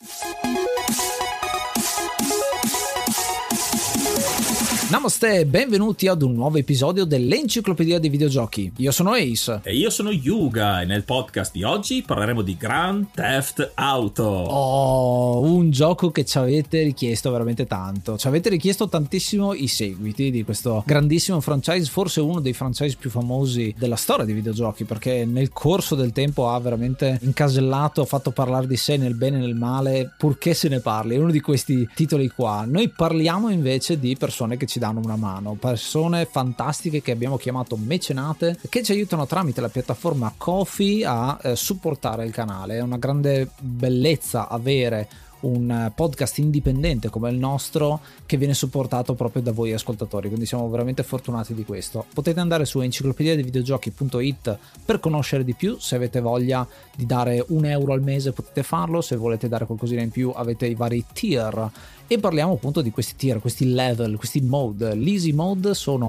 Thank you. Namaste e benvenuti ad un nuovo episodio dell'Enciclopedia dei Videogiochi. Io sono Ace. E io sono Yuga e nel podcast di oggi parleremo di Grand Theft Auto. Oh, un gioco che ci avete richiesto veramente tanto. Ci avete richiesto tantissimo i seguiti di questo grandissimo franchise, forse uno dei franchise più famosi della storia dei videogiochi, perché nel corso del tempo ha veramente incasellato, ha fatto parlare di sé nel bene e nel male, purché se ne parli. È uno di questi titoli qua. Noi parliamo invece di persone che ci danno una mano, persone fantastiche che abbiamo chiamato mecenate che ci aiutano tramite la piattaforma Kofi a eh, supportare il canale. È una grande bellezza avere un podcast indipendente come il nostro che viene supportato proprio da voi ascoltatori quindi siamo veramente fortunati di questo potete andare su enciclopedia dei videogiochi.it per conoscere di più se avete voglia di dare un euro al mese potete farlo se volete dare qualcosina in più avete i vari tier e parliamo appunto di questi tier, questi level, questi mode. L'easy mode sono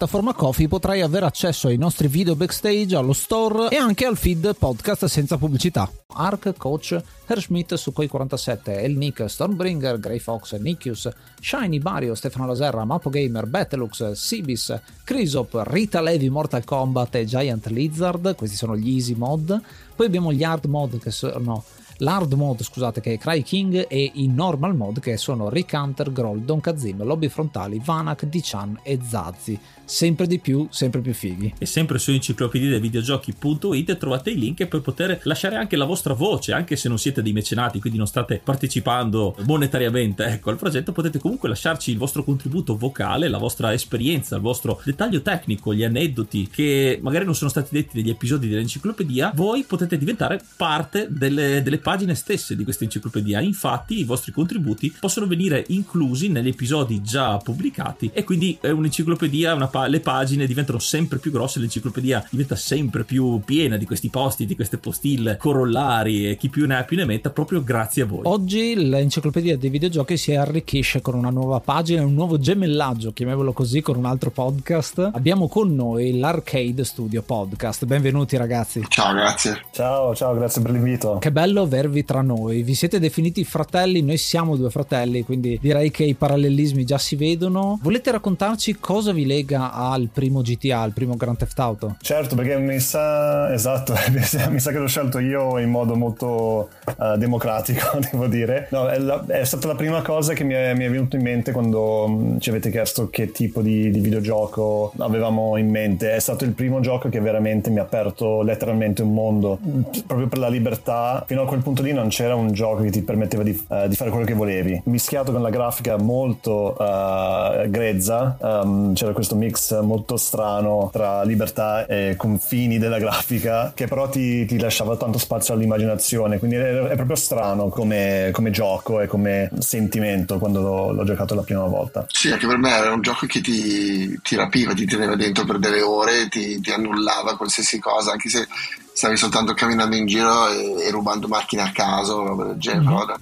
Kofi potrai avere accesso ai nostri video backstage, allo store e anche al feed podcast senza pubblicità. Ark, Coach, Herschmidt, Sukhoi 47, El Nick, Stormbringer, Grey Fox, Nikius, Shiny, Bario, Stefano Laserra, Mapo Gamer, Bettelux, Sibis, Crisop, Rita Levi, Mortal Kombat e Giant Lizard, questi sono gli easy mod. Poi abbiamo gli hard mod che sono l'hard mode scusate che è Cry King e i normal mode che sono Rick Hunter, Groll, Don Kazim, Lobby Frontali, Vanak, Dichan e Zazi. Sempre di più, sempre più fighi. E sempre su enciclopedia dei videogiochi.it trovate i link per poter lasciare anche la vostra voce, anche se non siete dei mecenati, quindi non state partecipando monetariamente ecco, al progetto, potete comunque lasciarci il vostro contributo vocale, la vostra esperienza, il vostro dettaglio tecnico, gli aneddoti che magari non sono stati detti negli episodi dell'enciclopedia, voi potete diventare parte delle, delle pagine stesse di questa enciclopedia. Infatti i vostri contributi possono venire inclusi negli episodi già pubblicati e quindi è un'enciclopedia, una pa- le pagine diventano sempre più grosse, l'enciclopedia diventa sempre più piena di questi posti, di queste postille corollari e chi più ne ha più ne metta proprio grazie a voi. Oggi l'enciclopedia dei videogiochi si arricchisce con una nuova pagina, un nuovo gemellaggio, chiamiamolo così, con un altro podcast. Abbiamo con noi l'Arcade Studio Podcast. Benvenuti ragazzi. Ciao, grazie. Ciao, ciao, grazie per l'invito. Che bello avervi tra noi. Vi siete definiti fratelli, noi siamo due fratelli, quindi direi che i parallelismi già si vedono. Volete raccontarci cosa vi lega al primo GTA, al primo Grand Theft Auto? Certo, perché mi sa, esatto, mi sa che l'ho scelto io in modo molto uh, democratico, devo dire. No, è, la, è, stata la prima cosa che mi è, mi è venuto in mente quando mm, ci avete chiesto che tipo di, di, videogioco avevamo in mente. È stato il primo gioco che veramente mi ha aperto letteralmente un mondo, proprio per la libertà. Fino a quel punto lì non c'era un gioco che ti permetteva di, uh, di fare quello che volevi. Mischiato con la grafica molto uh, grezza, um, c'era questo mix molto strano tra libertà e confini della grafica che però ti, ti lasciava tanto spazio all'immaginazione quindi è, è proprio strano come, come, gioco e come sentimento quando l'ho, l'ho, giocato la prima volta sì anche per me era un gioco che ti, ti rapiva ti teneva dentro per delle ore ti, ti annullava qualsiasi cosa anche se stavi soltanto camminando in giro e, e rubando macchine a caso, roba del genere. Mhm.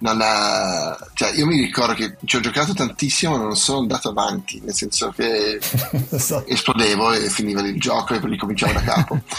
Non è- cioè, io mi ricordo che ci ho giocato tantissimo, ma non sono andato avanti, nel senso che Esatto. esplodevo e finiva il gioco e poi ricominciavo da capo.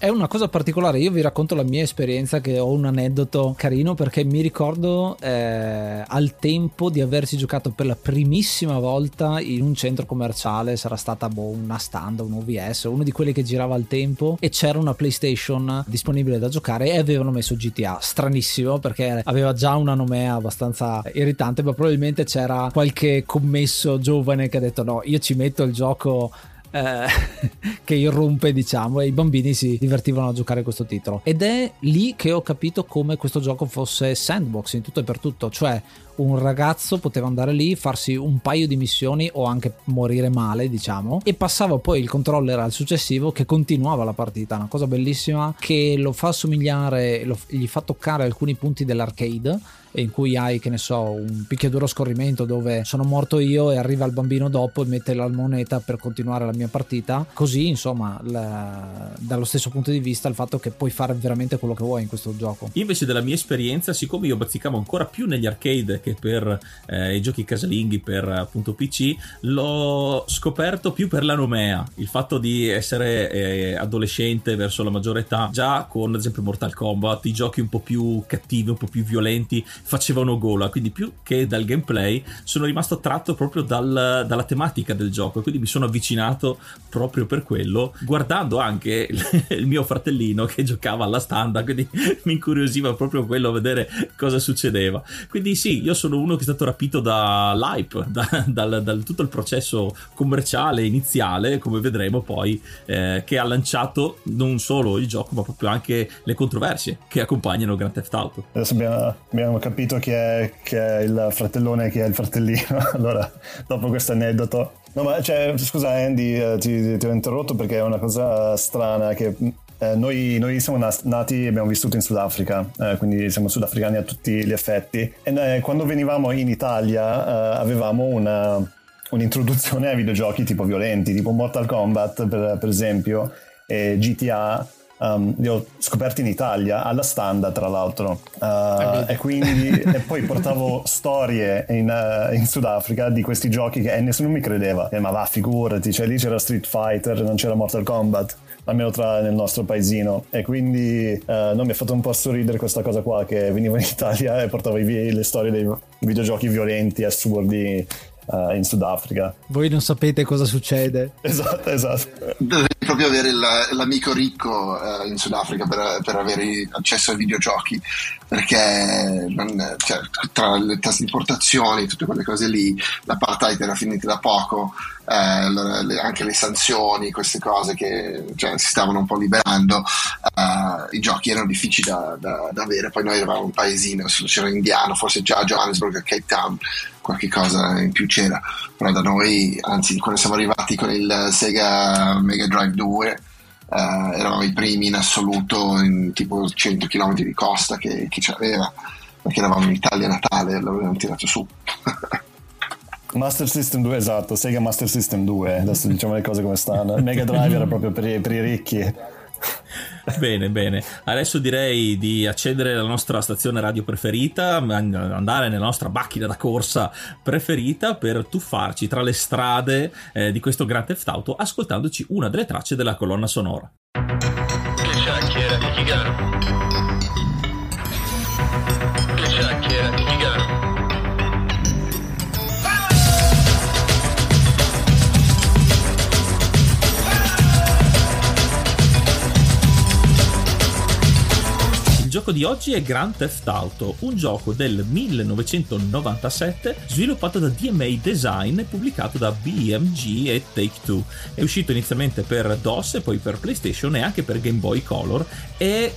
È una cosa particolare, io vi racconto la mia esperienza che ho un aneddoto carino perché mi ricordo eh, al tempo di averci giocato per la primissima volta in un centro commerciale, sarà stata boh, una stand, un OVS, uno di quelli che girava al tempo e c'era una PlayStation disponibile da giocare e avevano messo GTA, stranissimo perché aveva già una nomea abbastanza irritante, ma probabilmente c'era qualche commesso giovane che ha detto no, io ci metto il gioco eh, che irrompe diciamo e i bambini si divertivano a giocare questo titolo. Ed è lì che ho capito come questo gioco fosse sandbox in tutto e per tutto. Cioè un ragazzo poteva andare lì farsi un paio di missioni o anche morire male diciamo e passava poi il controller al successivo che continuava la partita. Una cosa bellissima che lo fa somigliare lo- gli fa toccare alcuni punti dell'arcade in cui hai, che ne so, un picchiaduro a scorrimento dove sono morto io e arriva il bambino dopo e mette la moneta per continuare la mia partita. Così, insomma, la- dallo stesso punto di vista, il fatto che puoi fare veramente quello che vuoi in questo gioco. Io invece della mia esperienza, siccome io bazzicavo ancora più negli arcade che per eh, i giochi casalinghi per appunto PC, l'ho scoperto più per la nomea, il fatto di essere eh, adolescente verso la maggiore età, già con ad esempio Mortal Kombat, i giochi un po' più cattivi, un po' più violenti, facevano gola, quindi più che dal gameplay sono rimasto attratto proprio dal- dalla tematica del gioco, quindi mi sono avvicinato proprio per quello, guardando anche il, mio fratellino che giocava alla standard, quindi mi incuriosiva proprio quello a vedere cosa succedeva. Quindi sì, io sono uno che è stato rapito dall'hype, da, dal, dal tutto il processo commerciale iniziale, come vedremo poi, eh, che ha lanciato non solo il gioco, ma proprio anche le controversie che accompagnano Grand Theft Auto. Adesso abbiamo, abbiamo capito chi è, chi è il fratellone e chi è il fratellino. allora, dopo questo aneddoto. No, ma cioè, scusa Andy, eh, ti, ti ho interrotto perché è una cosa strana che eh, noi, noi siamo nati e abbiamo vissuto in Sudafrica, eh, quindi siamo sudafricani a tutti gli effetti. E eh, quando venivamo in Italia eh, avevamo una, un'introduzione ai videogiochi tipo violenti, tipo Mortal Kombat per, per esempio, e GTA. Um, li ho scoperti in Italia alla standard tra l'altro. Uh, e quindi e poi portavo storie in, uh, in Sudafrica di questi giochi che e nessuno mi credeva. Eh, ma va figurati cioè lì c'era Street Fighter non c'era Mortal Kombat almeno tra nel nostro paesino. E quindi uh, no, mi ha fatto un po' sorridere questa cosa qua che venivo in Italia e portavo i vi- le storie dei videogiochi violenti assurdi uh, in Sudafrica. Voi non sapete cosa succede. esatto esatto. Devi proprio avere il- l'amico ricco eh, in Sudafrica per, per avere accesso ai videogiochi, perché non- cioè, tra le tasse di importazione, tutte quelle cose lì, l'apartheid era finita da poco, eh, le- anche le sanzioni, queste cose che cioè, si stavano un po' liberando, eh, i giochi erano difficili da, da- da avere. Poi noi eravamo un paesino, c'era indiano, forse già a Johannesburg, a Cape Town, qualche cosa in più c'era, però da noi, anzi, quando siamo arrivati con il Sega Mega Drive 2, eh, eravamo i primi in assoluto in tipo 100 km di costa che, che ce l'aveva, perché eravamo in Italia Natale e l'avevamo tirato su. Master System 2 esatto Sega Master System 2 adesso diciamo le cose come stanno Mega Drive era proprio per i, per i ricchi Bene, bene. Adesso direi di accendere la nostra stazione radio preferita, an- andare nella nostra macchina da corsa preferita per tuffarci tra le strade eh, di questo Grand Theft Auto ascoltandoci una delle tracce della colonna sonora. Good shot, kid. I think you Il gioco di oggi è Grand Theft Auto, un gioco del 1997 sviluppato da DMA Design e pubblicato da BMG e Take-Two. È uscito inizialmente per DOS e poi per PlayStation e anche per Game Boy Color e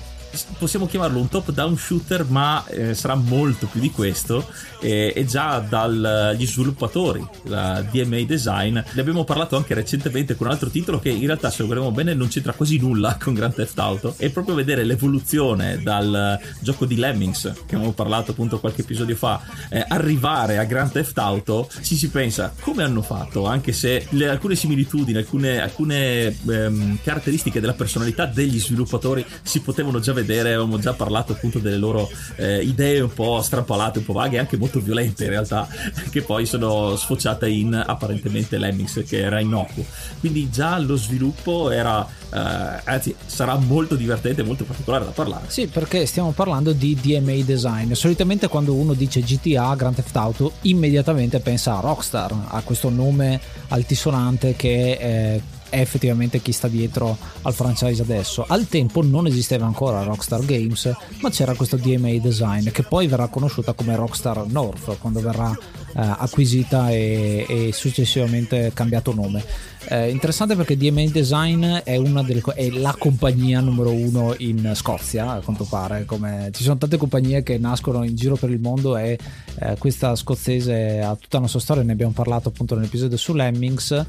possiamo chiamarlo un top down shooter ma eh, sarà molto più di questo e, e già dagli sviluppatori la DMA Design. Ne abbiamo parlato anche recentemente con un altro titolo che in realtà se lo guardiamo bene non c'entra quasi nulla con Grand Theft Auto. E proprio vedere l'evoluzione dal gioco di Lemmings che abbiamo parlato appunto qualche episodio fa eh, arrivare a Grand Theft Auto. Ci si pensa come hanno fatto? Anche se le, alcune similitudini alcune, alcune ehm, caratteristiche della personalità degli sviluppatori si potevano già vedere avevamo già parlato appunto delle loro eh, idee un po' strampalate un po' vaghe anche molto violente in realtà che poi sono sfociate in apparentemente Lemmings che era innocuo. Quindi già lo sviluppo era eh, anzi sarà molto divertente molto particolare da parlare. Sì perché stiamo parlando di DMA design. Solitamente quando uno dice GTA Grand Theft Auto immediatamente pensa a Rockstar a questo nome altisonante che è è effettivamente chi sta dietro al franchise adesso. Al tempo non esisteva ancora Rockstar Games, ma c'era questo DMA Design che poi verrà conosciuta come Rockstar North quando verrà eh, acquisita e, e, successivamente cambiato nome. Eh, interessante perché DMA Design è, delle, è la compagnia numero uno in Scozia, a quanto pare. Come, ci sono tante compagnie che nascono in giro per il mondo e eh, questa scozzese ha tutta una sua storia, ne abbiamo parlato appunto nell'episodio su Lemmings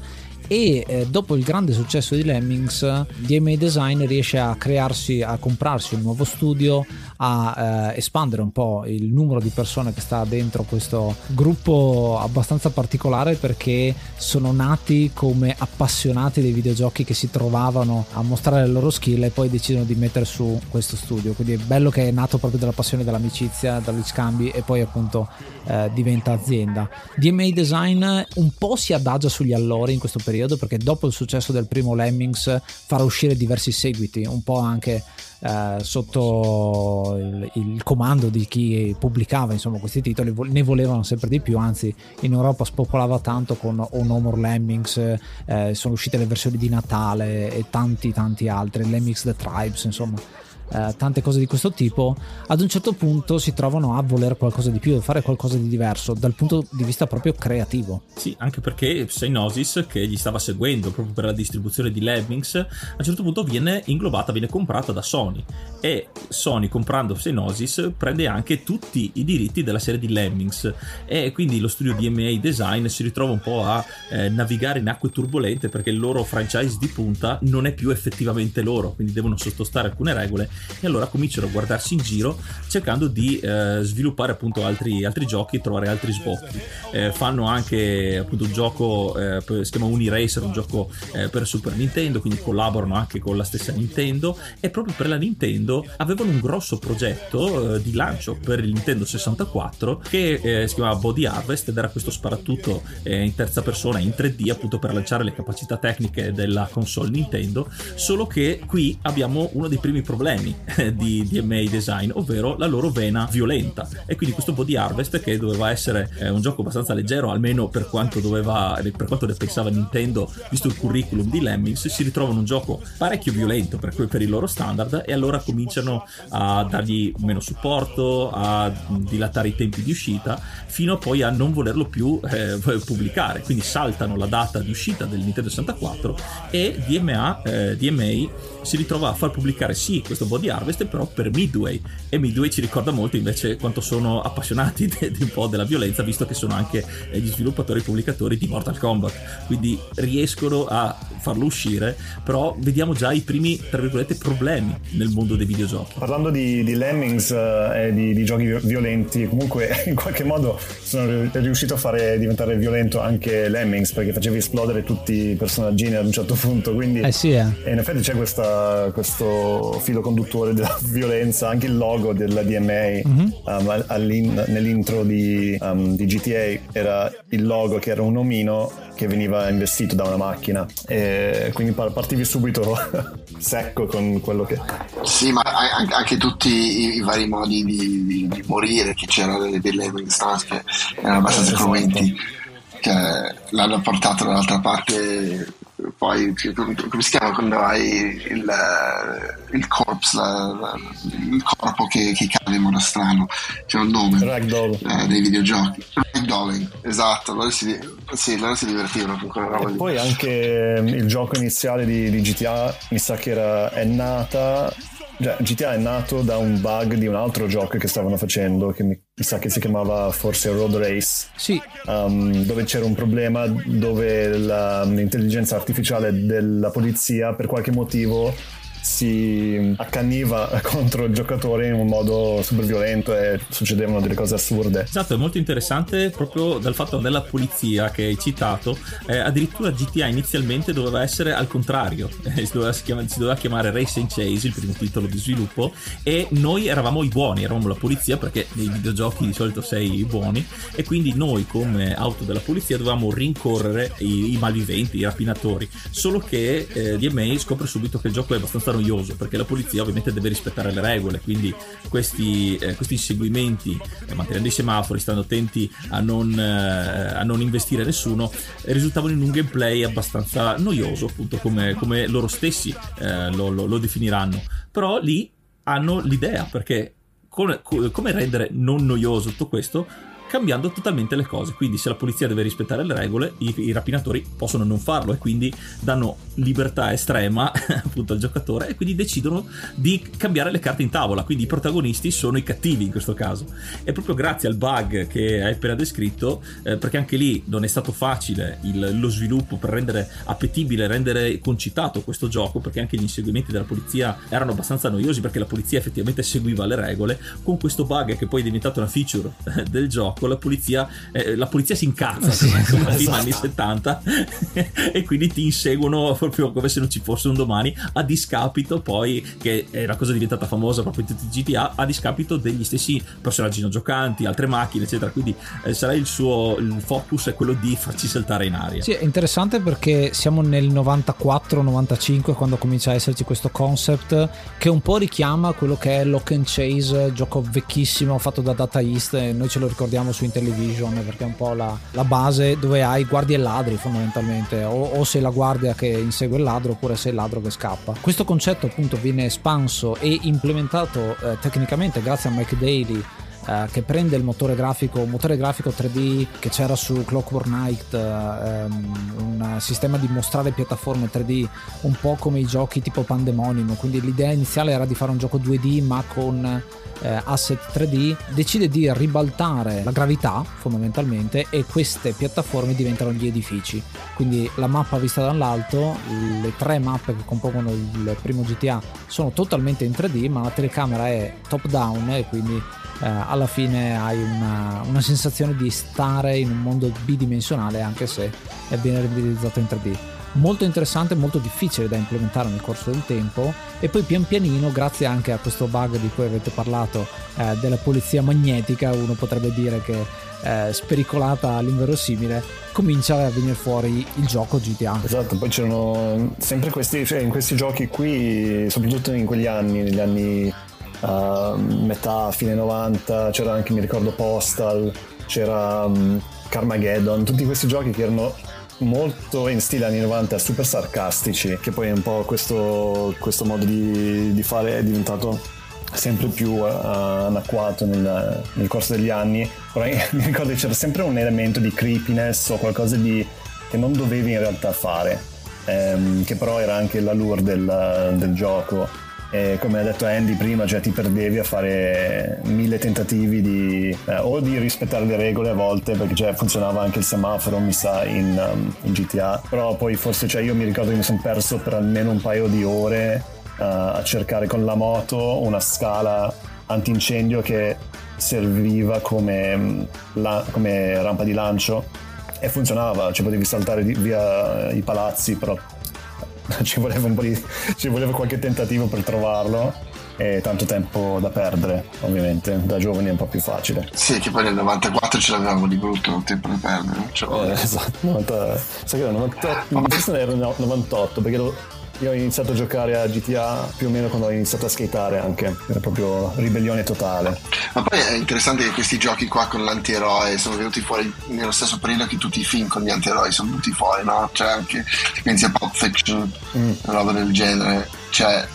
e eh, dopo il grande successo di Lemmings DMA Design riesce a crearsi a comprarsi un nuovo studio a eh, espandere un po' il numero di persone che sta dentro questo gruppo abbastanza particolare perché sono nati come appassionati dei videogiochi che si trovavano a mostrare le loro skill e poi decidono di mettere su questo studio. Quindi è bello che è nato proprio dalla passione dell'amicizia dagli scambi e poi appunto eh, diventa azienda. DMA Design un po' si adagia sugli allori in questo periodo perché dopo il successo del primo Lemmings farà uscire diversi seguiti un po' anche eh, sotto il, il, comando di chi pubblicava insomma, questi titoli, ne volevano sempre di più, anzi in Europa spopolava tanto con O No More Lemmings, eh, sono uscite le versioni di Natale e tanti tanti altri, Lemmings The Tribes, insomma eh, tante cose di questo tipo, ad un certo punto si trovano a voler qualcosa di più, a fare qualcosa di diverso dal punto di vista proprio creativo. Sì, anche perché Synosis, che gli stava seguendo proprio per la distribuzione di Lemmings, a un certo punto viene inglobata, viene comprata da Sony e Sony comprando Synosis prende anche tutti i diritti della serie di Lemmings e quindi lo studio DMA Design si ritrova un po' a eh, navigare in acque turbolente perché il loro franchise di punta non è più effettivamente loro, quindi devono sottostare alcune regole e allora cominciano a guardarsi in giro cercando di eh, sviluppare appunto altri, altri giochi e trovare altri sbocchi. Eh, fanno anche appunto un gioco eh, si chiama Uniracer un gioco eh, per Super Nintendo quindi collaborano anche con la stessa Nintendo. E proprio per la Nintendo avevano un grosso progetto eh, di lancio per il Nintendo 64 che eh, si chiamava Body Harvest ed era questo sparatutto in terza persona in 3D appunto per lanciare le capacità tecniche della console Nintendo. Solo che qui abbiamo uno dei primi problemi di DMA Design, ovvero la loro vena violenta. E quindi questo Body Harvest, che doveva essere eh, un gioco abbastanza leggero, almeno per quanto, doveva, per quanto ne pensava Nintendo, visto il curriculum di Lemmings, si ritrovano un gioco parecchio violento per, per i loro standard e allora cominciano a dargli meno supporto, a dilatare i tempi di uscita, fino poi a non volerlo più eh, pubblicare. Quindi saltano la data di uscita del Nintendo 64 e DMA, eh, DMA si ritrova a far pubblicare sì questo Body Harvest però per Midway. E Midway ci ricorda molto invece quanto sono appassionati di de, un po' della violenza visto che sono anche eh, gli sviluppatori e pubblicatori di Mortal Kombat. Quindi riescono a farlo uscire però vediamo già i primi tra virgolette problemi nel mondo dei videogiochi parlando di, di Lemmings uh, e di, di, giochi violenti comunque in qualche modo sono riuscito a fare diventare violento anche Lemmings perché facevi esplodere tutti i personaggini ad un certo punto quindi eh sì, eh. e in effetti c'è questa questo filo conduttore della violenza, anche il logo della DMA mm-hmm. um, nell'intro di, um, di, GTA era il logo che era un omino che veniva investito da una macchina e quindi partivi subito secco con quello che... Sì, ma anche tutti i, vari modi di, di, di, morire che c'erano delle Stars che erano abbastanza esatto. cruenti che l'hanno portato dall'altra parte poi come si chiama quando hai il, il corpse, il corpo che, che, cade in modo strano, c'è un nome Ragdoll eh, dei videogiochi. Ragdolling, esatto, loro si, sì, loro si divertivano con quella roba. E poi anche il gioco iniziale di, di GTA mi sa che era, è nata Cioè, GTA è nato da un bug di un altro gioco che stavano facendo, che mi, sa che si chiamava forse Road Race. Sì. Um, dove c'era un problema dove la, l'intelligenza artificiale della polizia per qualche motivo si accanniva contro il giocatore in un modo super violento e succedevano delle cose assurde. Esatto, è molto interessante proprio dal fatto della polizia che hai citato, eh, addirittura GTA inizialmente doveva essere al contrario, eh, si, doveva, si, chiama, si, doveva, chiamare Race and Chase, il primo titolo di sviluppo, e noi eravamo i buoni, eravamo la polizia perché nei videogiochi di solito sei i buoni, e quindi noi come auto della polizia dovevamo rincorrere i, i malviventi, i rapinatori, solo che eh, DMA scopre subito che il gioco è abbastanza noioso perché la polizia ovviamente deve rispettare le regole quindi questi, eh, questi inseguimenti eh, mantenendo i semafori stando attenti a non, eh, a non investire nessuno risultavano in un gameplay abbastanza noioso appunto come, come loro stessi eh, lo, lo, lo definiranno. Però lì hanno l'idea perché come, come rendere non noioso tutto questo cambiando totalmente le cose. Quindi, se la polizia deve rispettare le regole, i, i rapinatori possono non farlo e quindi danno libertà estrema appunto al giocatore e quindi decidono di cambiare le carte in tavola. Quindi i protagonisti sono i cattivi in questo caso. E proprio grazie al bug che hai appena descritto, eh, perché anche lì non è stato facile il, lo sviluppo per rendere appetibile, rendere concitato questo gioco, perché anche gli inseguimenti della polizia erano abbastanza noiosi perché la polizia effettivamente seguiva le regole. Con questo bug che poi è diventato una feature eh, del gioco con la polizia, eh, la polizia si incazza sì, come esatto. film anni 70 e quindi ti inseguono proprio come se non ci fosse un domani a discapito poi che è una cosa diventata famosa proprio in tutti i GTA a discapito degli stessi personaggi non giocanti altre macchine eccetera quindi eh, sarà il suo il focus è quello di farci saltare in aria sì è interessante perché siamo nel 94-95 quando comincia a esserci questo concept che un po' richiama quello che è Lock and Chase gioco vecchissimo fatto da Data East e noi ce lo ricordiamo su Intellivision perché è un po' la, la base dove hai guardie e ladri fondamentalmente o, o sei la guardia che insegue il ladro oppure sei il ladro che scappa. Questo concetto appunto viene espanso e implementato eh, tecnicamente grazie a Mike Daly Uh, che prende il motore grafico, motore grafico 3D che c'era su Clockwork Night, uh, um, un sistema di mostrare piattaforme 3D un po' come i giochi tipo Pandemonium, quindi l'idea iniziale era di fare un gioco 2D ma con eh, asset 3D, decide di ribaltare la gravità fondamentalmente e queste piattaforme diventano gli edifici. Quindi la mappa vista dall'alto, le tre mappe che compongono il primo GTA sono totalmente in 3D, ma la telecamera è top down e quindi eh, alla fine hai una, una, sensazione di stare in un mondo bidimensionale anche se è ben renderizzato in 3D molto interessante, molto difficile da implementare nel corso del tempo e poi pian pianino, grazie anche a questo bug di cui avete parlato eh, della polizia magnetica, uno potrebbe dire che eh, spericolata all'inverosimile, comincia a venire fuori il gioco GTA. Esatto, poi c'erano sempre questi, cioè in questi giochi qui, soprattutto in quegli anni, negli anni uh, metà, fine 90, c'era anche, mi ricordo, Postal, c'era um, Carmageddon, tutti questi giochi che erano molto in stile anni 90 super sarcastici che poi un po' questo, questo modo di, di, fare è diventato sempre più uh, anacquato nel, nel, corso degli anni. Però mi ricordo che c'era sempre un elemento di creepiness o qualcosa di, che non dovevi in realtà fare ehm, che però era anche l'allure del, del gioco e come ha detto Andy prima, cioè ti perdevi a fare mille tentativi di, eh, o di rispettare le regole a volte, perché cioè, funzionava anche il semaforo, mi sa, in, um, in GTA, però poi forse cioè, io mi ricordo che mi sono perso per almeno un paio di ore uh, a cercare con la moto una scala antincendio che serviva come, mm, la, come rampa di lancio e funzionava, cioè potevi saltare via i palazzi, però ci voleva, un po di, ci voleva qualche tentativo per trovarlo e tanto tempo da perdere, ovviamente. Da giovani è un po' più facile. Sì, che poi nel 94 ce l'avevamo di brutto tempo da perdere. Cioè, eh, esatto, 90, sai che era 98, forse era 98 perché io ho iniziato a giocare a GTA più o meno quando ho iniziato a skateare anche, era proprio ribellione totale. Ma poi è interessante che questi giochi qua con l'antieroe sono venuti fuori nello stesso periodo che tutti i film con gli antieroi sono venuti fuori, no? Cioè anche se pensi a Pop Fiction, mm. roba del genere, cioè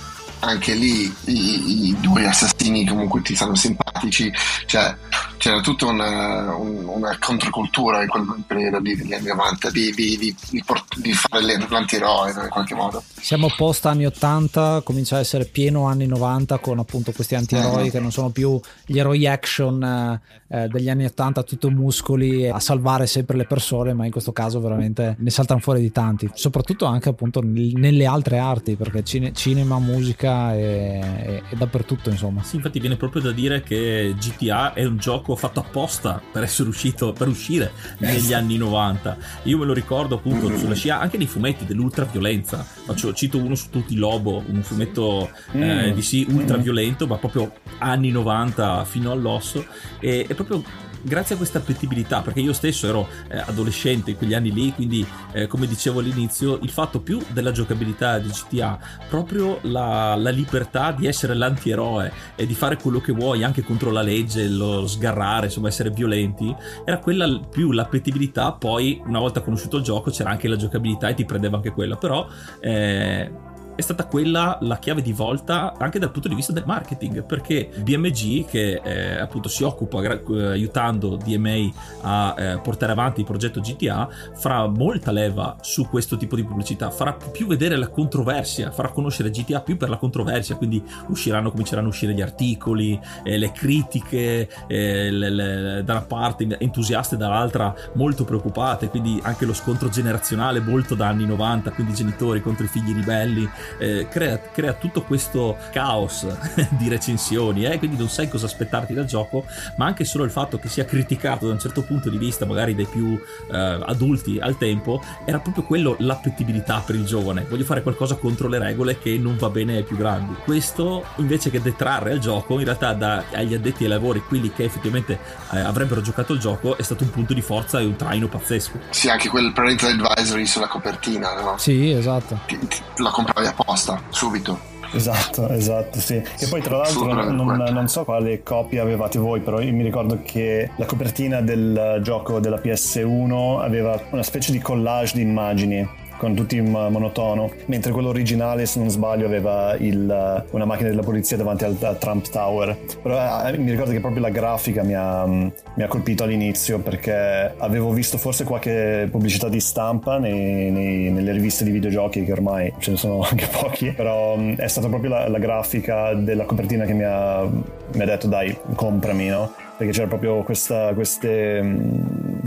anche lì i, i, due assassini comunque ti stanno simpatici, cioè c'era tutta una, un- una controcultura in quel periodo lì degli anni 90 di, di- di- di fare l'antieroe in qualche modo. Siamo post anni 80, comincia a essere pieno anni 90 con appunto questi antieroi che non sono più gli eroi action eh, eh, degli anni 80, tutto muscoli a salvare sempre le persone, ma in questo caso veramente ne saltano fuori di tanti, soprattutto anche appunto nel- nelle altre arti, perché cine- cinema, musica e, e- e dappertutto insomma. Sì, infatti viene proprio da dire che GTA è un gioco fatto apposta per essere uscito, per uscire negli anni 90. Io me lo ricordo appunto sulla scia anche nei fumetti dell'ultraviolenza. Faccio, cito uno su tutti Lobo, un fumetto eh, di sì ultraviolento, ma proprio anni 90 fino all'osso. E è proprio grazie a questa appetibilità, perché io stesso ero eh, adolescente in quegli anni lì, quindi eh, come dicevo all'inizio, il fatto più della giocabilità di GTA, proprio la, la libertà di essere l'antieroe e di fare quello che vuoi anche contro la legge, lo sgarrare, insomma essere violenti, era quella più l'appetibilità, poi una volta conosciuto il gioco c'era anche la giocabilità e ti prendeva anche quella, però... eh, è stata quella la chiave di volta anche dal punto di vista del marketing perché BMG che eh, appunto si occupa gra- eh, aiutando DMA a eh, portare avanti il progetto GTA farà molta leva su questo tipo di pubblicità farà più vedere la controversia farà conoscere GTA più per la controversia quindi usciranno cominceranno a uscire gli articoli eh, le critiche eh, le- le- da una parte entusiaste dall'altra molto preoccupate quindi anche lo scontro generazionale molto da anni 90 quindi genitori contro i figli ribelli eh, crea, crea tutto questo caos di recensioni, eh, quindi non sai cosa aspettarti dal gioco, ma anche solo il fatto che sia criticato da un certo punto di vista, magari dai più eh, adulti al tempo, era proprio quello l'appetibilità per il giovane. Voglio fare qualcosa contro le regole che non va bene ai più grandi. Questo invece che detrarre al gioco, in realtà da, agli addetti ai lavori, quelli che effettivamente eh, avrebbero giocato il gioco, è stato un punto di forza e un traino pazzesco. Sì, anche quel parental advisory sulla copertina, no? Sì, esatto. Ti- ti- La compravi apposta, subito. Esatto, esatto, sì. Che poi tra l'altro non, non so quale copia avevate voi, però io mi ricordo che la copertina del gioco della PS1 aveva una specie di collage di immagini con tutti in monotono, mentre quello originale, se non sbaglio, aveva il- una macchina della polizia davanti al, Trump Tower. Però eh, mi ricordo che proprio la grafica mi ha, mi ha colpito all'inizio perché avevo visto forse qualche pubblicità di stampa nei- nei- nelle riviste di videogiochi, che ormai ce ne sono anche pochi, però mh, è stata proprio la, la grafica della copertina che mi ha, mi ha detto dai, comprami, no? Perché c'era proprio questa, queste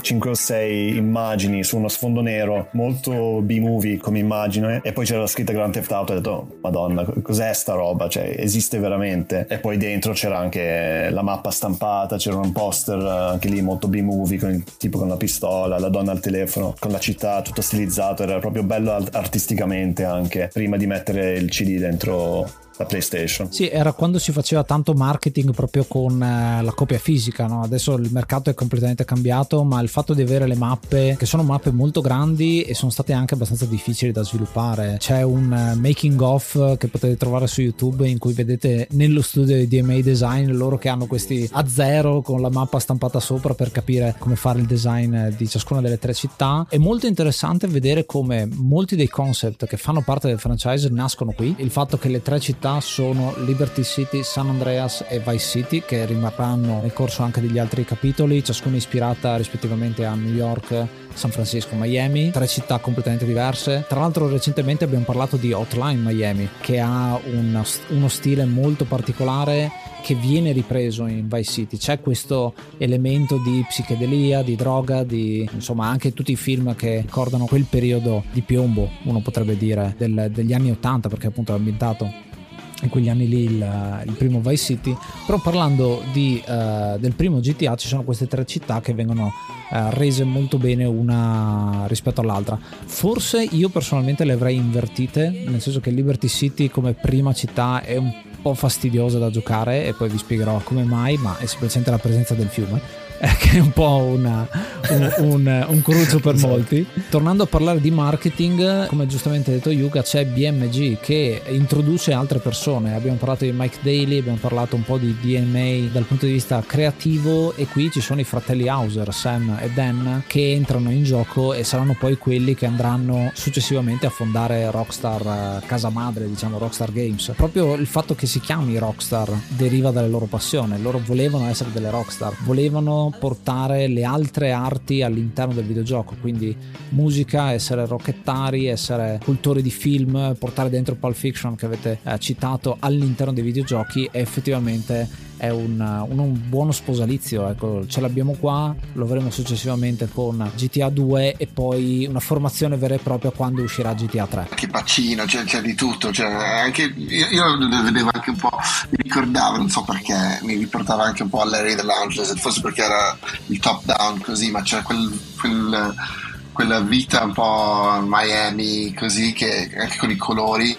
5 o 6 immagini su uno sfondo nero, molto B-movie come immagine, e poi c'era la scritta Grand Theft Auto e ho detto, madonna, cos'è sta roba? Cioè, esiste veramente? E poi dentro c'era anche la mappa stampata, c'era un poster eh, anche lì molto B-movie, con il tipo con la pistola, la donna al telefono, con la città tutto stilizzato, era proprio bello art- artisticamente anche, prima di mettere il CD dentro la PlayStation. Sì, era quando si faceva tanto marketing proprio con eh, la copia fisica, no? adesso il mercato è completamente cambiato, ma il fatto di avere le mappe, che sono mappe molto grandi e sono state anche abbastanza difficili da sviluppare. C'è un eh, making of che potete trovare su YouTube in cui vedete nello studio di DMA Design loro che hanno questi a zero con la mappa stampata sopra per capire come fare il design di ciascuna delle tre città. È molto interessante vedere come molti dei concept che fanno parte del franchise nascono qui. Il fatto che le tre città sono Liberty City, San Andreas e Vice City che rimarranno nel corso anche degli altri capitoli, ciascuna ispirata rispettivamente a New York, San Francisco, Miami, tre città completamente diverse. Tra l'altro recentemente abbiamo parlato di Hotline Miami che ha una- uno stile molto particolare che viene ripreso in Vice City. C'è questo elemento di psichedelia, di droga, di insomma anche tutti i film che ricordano quel periodo di piombo, uno potrebbe dire, del- degli anni 80 perché appunto è ambientato in quegli anni lì il, il primo Vice City. Però parlando di, eh, del primo GTA ci sono queste tre città che vengono eh, rese molto bene una rispetto all'altra. Forse io personalmente le avrei invertite nel senso che Liberty City come prima città è un po' fastidiosa da giocare e poi vi spiegherò come mai ma è semplicemente la presenza del fiume eh, che è un po' una, un, un, un cruccio per Esatto. molti. Tornando a parlare di marketing, come giustamente ha detto Yuga, c'è BMG che introduce altre persone. Abbiamo parlato di Mike Daly, abbiamo parlato un po' di DMA dal punto di vista creativo e qui ci sono i fratelli Hauser, Sam e Dan, che entrano in gioco e saranno poi quelli che andranno successivamente a fondare Rockstar eh, casa madre, diciamo Rockstar Games. Proprio il fatto che si chiami Rockstar deriva dalle loro passioni. Loro volevano essere delle Rockstar, volevano portare le altre arti all'interno del videogioco, quindi musica, essere rockettari, essere cultori di film, portare dentro Pulp Fiction che avete eh, citato all'interno dei videogiochi e effettivamente è un, un- un buono sposalizio. Ecco, ce l'abbiamo qua, lo avremo successivamente con GTA 2 e poi una formazione vera e propria quando uscirà GTA 3. Che Pacino, c'è, c'è di tutto. Cioè, anche, io, io vedevo anche un po', mi ricordavo, non so perché, mi riportava anche un po' all'area dell'Angeles, forse perché era il top down così, ma c'era quel, quel- quella vita un po' Miami così, che anche con i colori,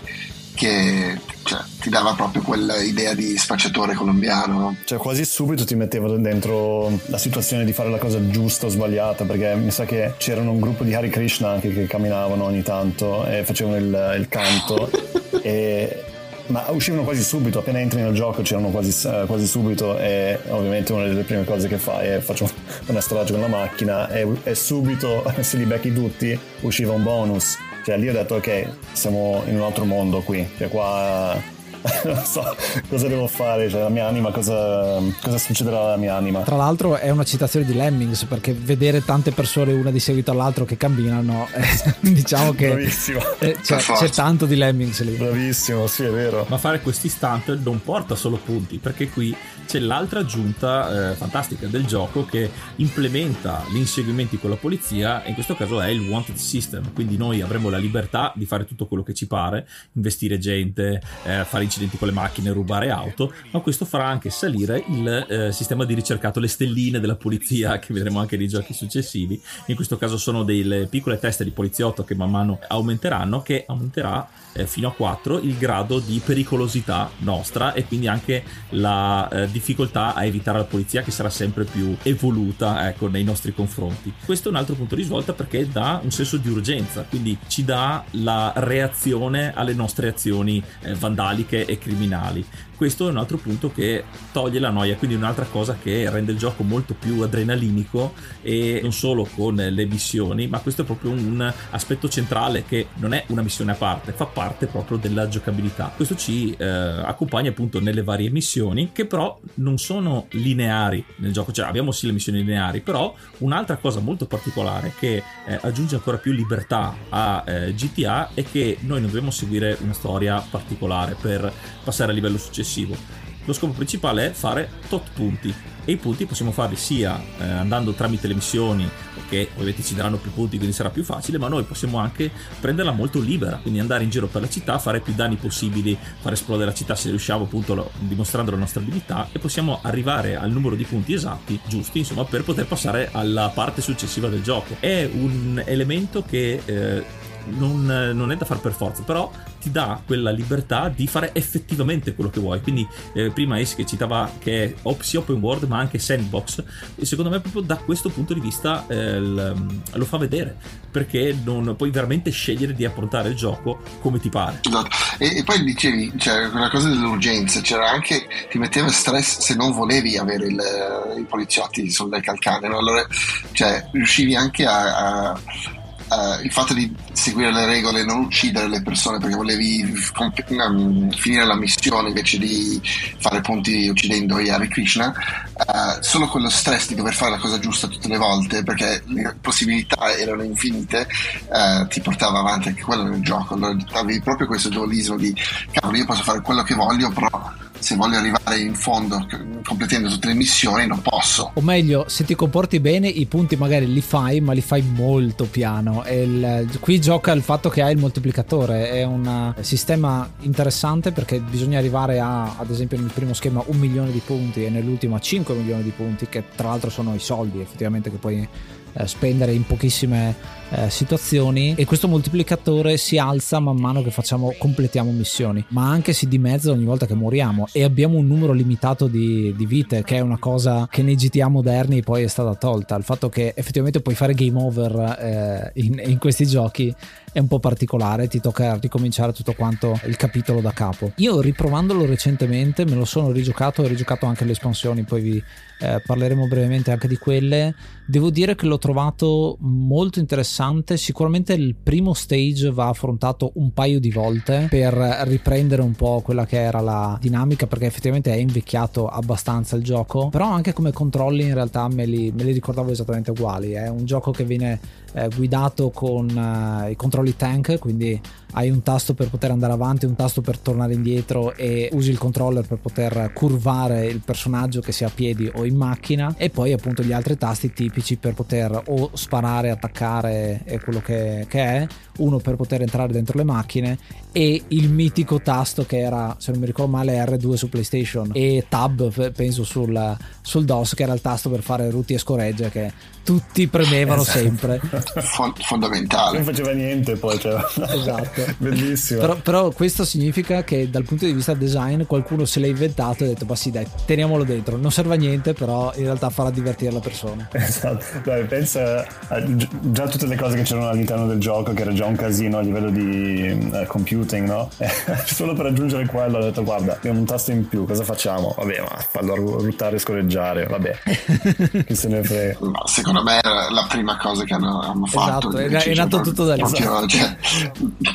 che cioè, ti dava proprio quell'idea di spacciatore colombiano. no? Cioè, quasi subito ti mettevo dentro la situazione di fare la cosa giusta o sbagliata, perché mi sa che c'erano un gruppo di Hare Krishna anche che camminavano ogni tanto e facevano il, il canto. e, ma uscivano quasi subito, appena entri nel gioco c'erano quasi, eh, quasi subito e ovviamente una delle prime cose che fai è faccio un astraggio con la macchina e, e subito se li becchi tutti usciva un bonus. Cioè lì ho detto ok, siamo in un altro mondo qui, cioè qua non so cosa devo fare, cioè la mia anima, cosa, cosa succederà alla mia anima. Tra l'altro è una citazione di Lemmings perché vedere tante persone una di seguito all'altro che camminano, eh, diciamo che Bravissimo. eh, forza. c'è tanto di Lemmings lì. Bravissimo, sì è vero. Ma fare questi stunt non porta solo punti, perché qui c'è l'altra aggiunta eh, fantastica del gioco che implementa gli inseguimenti con la polizia, e in questo caso è il wanted system, quindi noi avremo la libertà di fare tutto quello che ci pare, investire gente, eh, fare incidenti con le macchine, rubare auto, ma questo farà anche salire il eh, sistema di ricercato, le stelline della polizia che vedremo anche nei giochi successivi. In questo caso sono delle piccole teste di poliziotto che man mano aumenteranno, che aumenterà eh, fino a 4 il grado di pericolosità nostra e quindi anche la eh, difficoltà a evitare la polizia che sarà sempre più evoluta ecco, nei nostri confronti. Questo è un altro punto di svolta perché dà un senso di urgenza, quindi ci dà la reazione alle nostre azioni eh, vandaliche e criminali. Questo è un altro punto che toglie la noia, quindi un'altra cosa che rende il gioco molto più adrenalinico e non solo con le missioni, ma questo è proprio un aspetto centrale che non è una missione a parte, fa parte proprio della giocabilità. Questo ci eh, accompagna appunto nelle varie missioni che però non sono lineari nel gioco, cioè abbiamo sì le missioni lineari, però un'altra cosa molto particolare che eh, aggiunge ancora più libertà a eh, GTA è che noi non dobbiamo seguire una storia particolare per passare a livello successivo. Lo scopo principale è fare tot punti e i punti possiamo farli sia eh, andando tramite le missioni che ovviamente ci daranno più punti quindi sarà più facile ma noi possiamo anche prenderla molto libera quindi andare in giro per la città fare più danni possibili far esplodere la città se riusciamo appunto dimostrando la nostra abilità e possiamo arrivare al numero di punti esatti giusti insomma per poter passare alla parte successiva del gioco. È un elemento che eh, non, non è da fare per forza, però ti dà quella libertà di fare effettivamente quello che vuoi. Quindi, eh, prima Ace che citava che è sia open world ma anche sandbox, e secondo me, proprio da questo punto di vista eh, il- lo fa vedere perché non puoi veramente scegliere di affrontare il gioco come ti pare. Esatto. E, e poi dicevi, cioè, quella cosa dell'urgenza, c'era anche, ti metteva stress se non volevi avere il- i poliziotti sulle calcane, no? allora cioè, riuscivi anche a, a- a- il fatto di seguire le regole e non uccidere le persone perché volevi comp- um, finire la missione invece di fare punti uccidendo Hare Krishna, eh, solo quello stress di dover fare la cosa giusta tutte le volte perché le possibilità erano infinite, eh, ti portava avanti anche quello nel gioco. Allora avevi proprio questo dualismo di cavolo, io posso fare quello che voglio, però se voglio arrivare in fondo completando tutte le missioni non posso. O meglio, se ti comporti bene, i punti magari li fai, ma li fai molto piano. Il- qui gioca il fatto che hai il moltiplicatore, è un sistema interessante perché bisogna arrivare a, ad esempio nel primo schema un milione di punti e nell'ultimo a 5 milioni di punti, che tra l'altro sono i soldi effettivamente che puoi eh, spendere in pochissime eh, situazioni e questo moltiplicatore si alza man mano che facciamo completiamo missioni ma anche si dimezza ogni volta che moriamo e abbiamo un numero limitato di, di vite che è una cosa che nei GTA moderni poi è stata tolta il fatto che effettivamente puoi fare game over eh, in, in questi giochi è un po' particolare, ti tocca ricominciare tutto quanto il capitolo da capo. Io riprovandolo recentemente me lo sono rigiocato, ho rigiocato anche le espansioni, poi vi eh, parleremo brevemente anche di quelle. Devo dire che l'ho trovato molto interessante, sicuramente il primo stage va affrontato un paio di volte per riprendere un po' quella che era la dinamica perché effettivamente è invecchiato abbastanza il gioco, però anche come controlli in realtà me li, me li ricordavo esattamente uguali, è un gioco che viene eh, guidato con eh, i controlli tank, quindi hai un tasto per poter andare avanti, un tasto per tornare indietro e usi il controller per poter curvare il personaggio che sia a piedi o in macchina. E poi appunto gli altri tasti tipici per poter o sparare, attaccare e quello che, che è, uno per poter entrare dentro le macchine e il mitico tasto che era, se non mi ricordo male, R2 su PlayStation e Tab penso sul, sul DOS che era il tasto per fare ruti e scoregge che tutti premevano esatto. sempre. fondamentale. Non faceva niente poi. Cioè. Esatto. Bellissimo. Però, però, questo significa che dal punto di vista design qualcuno se l'ha inventato e ha detto ma sì dai teniamolo dentro. Non serve a niente però in realtà farà divertire la persona. Esatto. Dai, pensa a già tutte le cose che c'erano all'interno del gioco che era già un casino a livello di uh, computing, no? Solo per aggiungere quello ho detto guarda abbiamo un tasto in più, cosa facciamo? Vabbè ma fallo ruttare e scoreggiare, vabbè. Chi se ne frega. No, secondo me era la prima cosa che hanno, hanno fatto. Esatto, è, nato tutto da lì. Esatto. Cioè,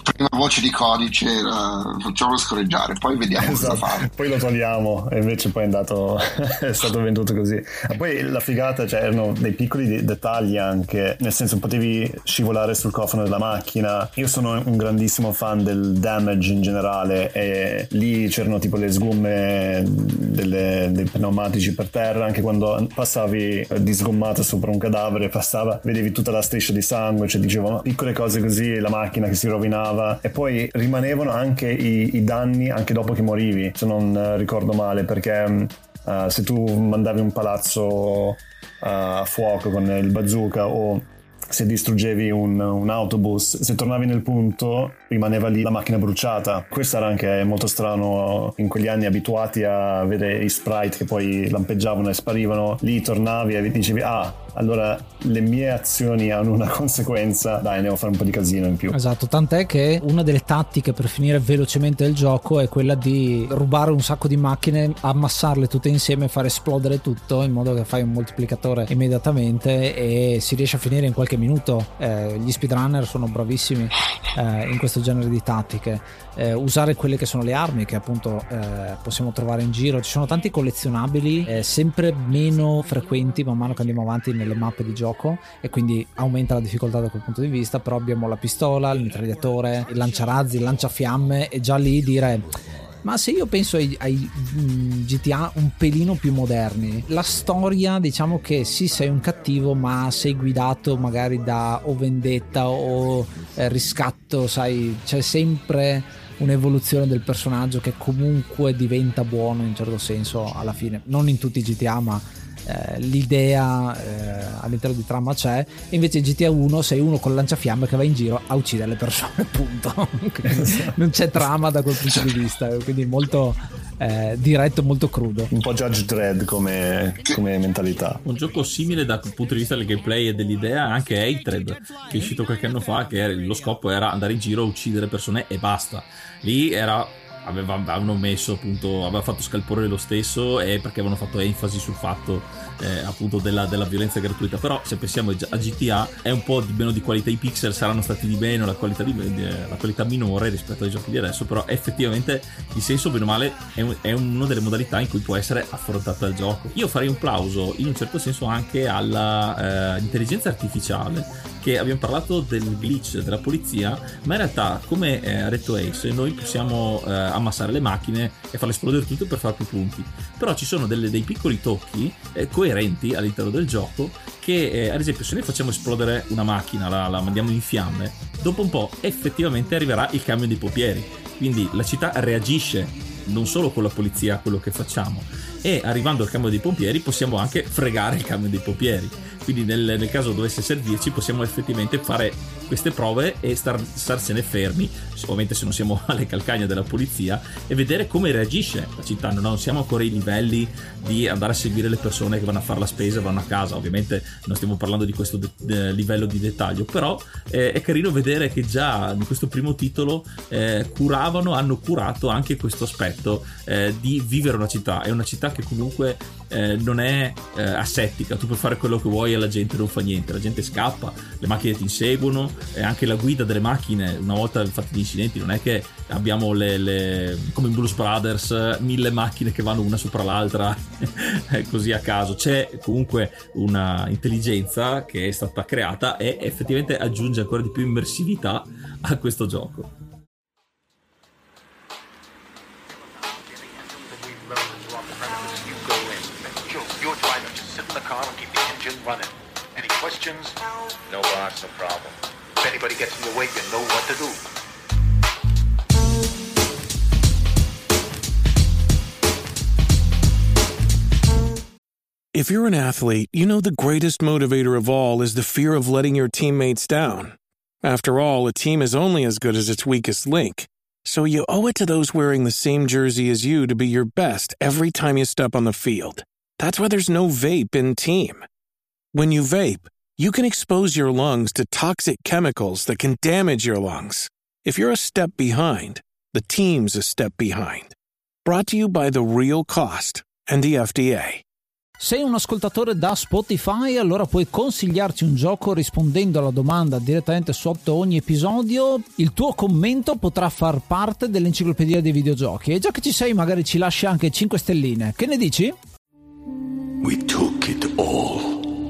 prima voce di codice era facciamolo scorreggiare, poi vediamo esatto. cosa fare. Poi lo togliamo e invece poi è andato, è stato venduto così. Poi la figata, cioè erano dei piccoli dettagli anche, nel senso potevi scivolare sul cofano della macchina. Io sono un grandissimo fan del damage in generale e lì c'erano tipo le sgomme delle, dei pneumatici per terra, anche quando passavi di sgommata sopra un cadavere, passava, vedevi tutta la striscia di sangue, cioè dicevo piccole cose così, la macchina che si rovinava e poi rimanevano anche i, i danni anche dopo che morivi, se non ricordo male, perché uh, se tu mandavi un palazzo uh, a fuoco con il bazooka o se distruggevi un, un, autobus, se tornavi nel punto rimaneva lì la macchina bruciata. Questo era anche molto strano in quegli anni abituati a vedere i sprite che poi lampeggiavano e sparivano. Lì tornavi e dicevi ah allora le mie azioni hanno una conseguenza, dai andiamo a fare un po' di casino in più. Esatto, tant'è che una delle tattiche per finire velocemente il gioco è quella di rubare un sacco di macchine, ammassarle tutte insieme far esplodere tutto in modo che fai un moltiplicatore immediatamente e si riesce a finire in qualche minuto. Eh, gli speedrunner sono bravissimi eh, in questo genere di tattiche. Eh, usare quelle che sono le armi che appunto eh, possiamo trovare in giro. Ci sono tanti collezionabili eh, sempre meno frequenti man mano che andiamo avanti nelle mappe di gioco e quindi aumenta la difficoltà da quel punto di vista. Però abbiamo la pistola, il mitragliatore, il lanciarazzi, il lanciafiamme e già lì dire ma se io penso ai, ai GTA un pelino più moderni, la storia diciamo che sì sei un cattivo ma sei guidato magari da o vendetta o eh, riscatto, sai, c'è sempre un'evoluzione del personaggio che comunque diventa buono in un certo senso alla fine, non in tutti i GTA ma eh, l'idea eh, all'interno di trama c'è e invece in GTA 1 sei uno con lanciafiamme che va in giro a uccidere le persone punto. Non c'è trama da quel punto di vista quindi molto eh, diretto molto crudo. Un po' Judge Dredd come, come, mentalità. Un gioco simile dal punto di vista del gameplay e dell'idea anche Hatred che è uscito qualche anno fa che lo scopo era andare in giro a uccidere persone e basta. Lì era avevano messo appunto, aveva fatto scalpore lo stesso e perché avevano fatto enfasi sul fatto eh, appunto della, della, violenza gratuita. Però se pensiamo a GTA è un po' di meno di qualità, i pixel saranno stati di meno, la qualità, di, la qualità minore rispetto ai giochi di adesso, però effettivamente il senso bene o male è, un, è una delle modalità in cui può essere affrontato il gioco. Io farei un plauso in un certo senso anche all'intelligenza eh, artificiale che abbiamo parlato del glitch della polizia, ma in realtà, come eh, ha detto Ace, noi possiamo eh, ammassare le macchine e farle esplodere tutto per fare più punti. Però ci sono delle, dei piccoli tocchi eh, coerenti all'interno del gioco che eh, ad esempio se noi facciamo esplodere una macchina, la, la mandiamo in fiamme, dopo un po' effettivamente arriverà il camion dei pompieri. Quindi la città reagisce non solo con la polizia a quello che facciamo e arrivando al camion dei pompieri possiamo anche fregare il camion dei pompieri quindi nel, nel, caso dovesse servirci possiamo effettivamente fare queste prove e star, starsene fermi ovviamente se non siamo alle calcagna della polizia e vedere come reagisce la città non siamo ancora ai livelli di andare a seguire le persone che vanno a fare la spesa e vanno a casa ovviamente non stiamo parlando di questo de- de- livello di dettaglio però eh, è carino vedere che già in questo primo titolo eh, curavano hanno curato anche questo aspetto eh, di vivere una città. È una città che comunque eh, non è eh, asettica tu puoi fare quello che vuoi la gente non fa niente, la gente scappa, le macchine ti inseguono e anche la guida delle macchine, una volta fatti gli incidenti, non è che abbiamo le, le come in Blues Brothers mille macchine che vanno una sopra l'altra così a caso, c'è comunque una intelligenza che è stata creata e effettivamente aggiunge ancora di più immersività a questo gioco. Anybody gets in your way, you know what to do. If you're an athlete, you know the greatest motivator of all is the fear of letting your teammates down. After all, a team is only as good as its weakest link. So you owe it to those wearing the same jersey as you to be your best every time you step on the field. That's why there's no vape in team. When you vape, you can expose your lungs to toxic chemicals that can damage your lungs. If you're a step behind, the team's a step behind. Brought to you by The Real Cost and the FDA. Sei un ascoltatore da Spotify, allora puoi consigliarci un gioco rispondendo alla domanda direttamente sotto ogni episodio. Il tuo commento potrà far parte dell'enciclopedia dei videogiochi. E già che ci sei, magari ci lasci anche 5 stelline. Che ne dici? We took it all.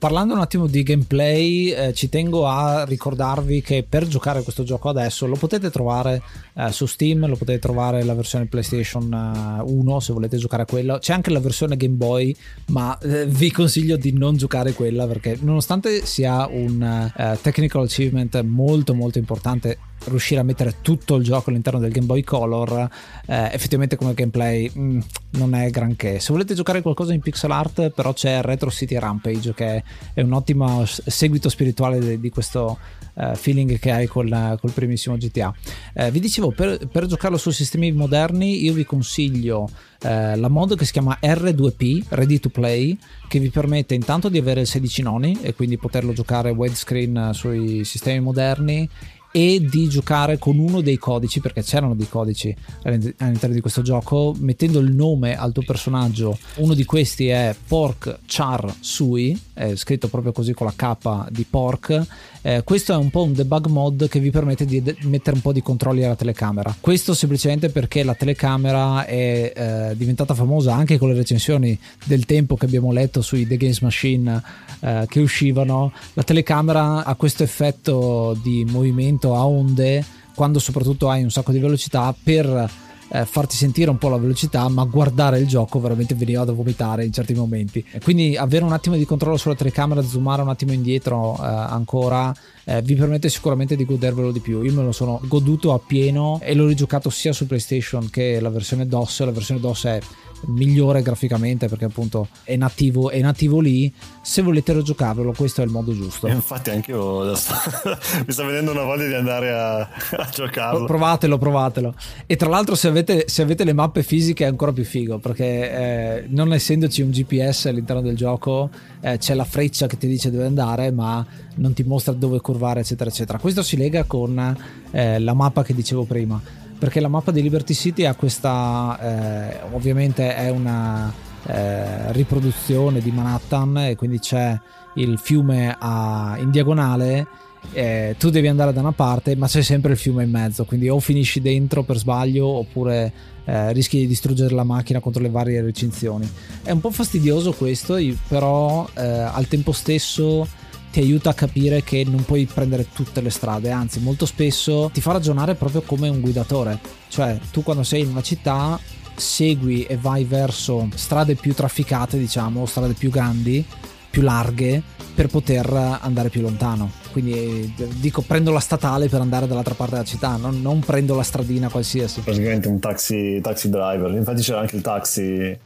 Parlando un attimo di gameplay, eh, ci tengo a ricordarvi che per giocare questo gioco adesso lo potete trovare eh, su Steam, lo potete trovare la versione PlayStation 1 eh, se volete giocare a quello. C'è anche la versione Game Boy, ma eh, vi consiglio di non giocare quella perché nonostante sia un uh, technical achievement molto molto importante riuscire a mettere tutto il gioco all'interno del Game Boy Color eh, effettivamente come gameplay mh, mm, non è granché. Se volete giocare qualcosa in pixel art però c'è Retro City Rampage che è un ottimo seguito spirituale di, di questo uh, feeling che hai col, col primissimo GTA eh, vi dicevo per, per, giocarlo su sistemi moderni io vi consiglio eh, la mod che si chiama R2P Ready to Play che vi permette intanto di avere il 16 noni e quindi poterlo giocare widescreen sui sistemi moderni e di giocare con uno dei codici, perché c'erano dei codici all'interno di questo gioco, mettendo il nome al tuo personaggio. Uno di questi è Pork Char Sui, è scritto proprio così con la K di Pork. Eh, questo è un po' un debug mod che vi permette di de- mettere un po' di controlli alla telecamera. Questo semplicemente perché la telecamera è eh, diventata famosa anche con le recensioni del tempo che abbiamo letto sui The Games Machine eh, che uscivano. La telecamera ha questo effetto di movimento a onde quando soprattutto hai un sacco di velocità per eh, farti sentire un po' la velocità, ma guardare il gioco veramente veniva da vomitare in certi momenti. Quindi avere un attimo di controllo sulla telecamera, zoomare un attimo indietro eh, ancora, eh, vi permette sicuramente di godervelo di più. Io me lo sono goduto a pieno e l'ho rigiocato sia su PlayStation che la versione DOS. La versione DOS è migliore graficamente perché appunto è nativo, è nativo lì se volete rigiocarvelo questo è il modo giusto e infatti anche io sto... mi sta venendo una voglia di andare a, a giocarlo provatelo provatelo e tra l'altro se avete, se avete le mappe fisiche è ancora più figo perché eh, non essendoci un GPS all'interno del gioco eh, c'è la freccia che ti dice dove andare ma non ti mostra dove curvare eccetera eccetera questo si lega con eh, la mappa che dicevo prima perché la mappa di Liberty City ha questa eh, ovviamente è una eh, riproduzione di Manhattan e quindi c'è il fiume a, in diagonale eh, tu devi andare da una parte, ma c'è sempre il fiume in mezzo, quindi o finisci dentro per sbaglio oppure eh, rischi di distruggere la macchina contro le varie recinzioni. È un po' fastidioso questo, però eh, al tempo stesso ti aiuta a capire che non puoi prendere tutte le strade, anzi molto spesso ti fa ragionare proprio come un guidatore, cioè tu quando sei in una città segui e vai verso strade più trafficate, diciamo, strade più grandi, più larghe per poter andare più lontano. Quindi eh, dico prendo la statale per andare dall'altra parte della città, non, non prendo la stradina qualsiasi. Praticamente un taxi, taxi driver. Infatti c'era anche il taxi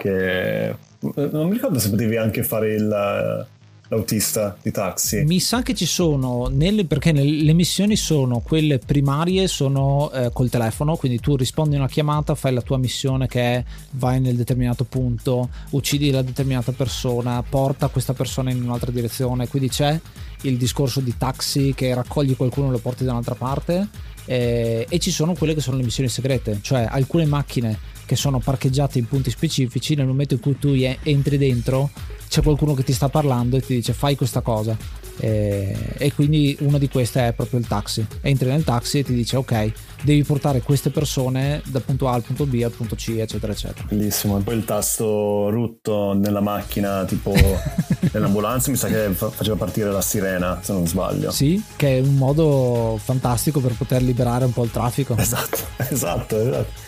che non mi ricordo se potevi anche fare il l'autista di taxi. Mi sa che ci sono, nelle, perché le missioni sono quelle primarie, sono eh, col telefono, quindi tu rispondi a una chiamata, fai la tua missione che è vai nel determinato punto, uccidi la determinata persona, porta questa persona in un'altra direzione, quindi c'è il discorso di taxi che raccogli qualcuno e lo porti da un'altra parte eh, e ci sono quelle che sono le missioni segrete, cioè alcune macchine che sono parcheggiate in punti specifici, nel momento in cui tu entri dentro c'è qualcuno che ti sta parlando e ti dice fai questa cosa. E, e, quindi una di queste è proprio il taxi. Entri nel taxi e ti dice ok devi portare queste persone dal punto A al punto B al punto C eccetera eccetera. Bellissimo. E poi il tasto rutto nella macchina tipo nell'ambulanza mi sa che faceva partire la sirena se non sbaglio. Sì che è un modo fantastico per poter liberare un po' il traffico. Esatto esatto esatto.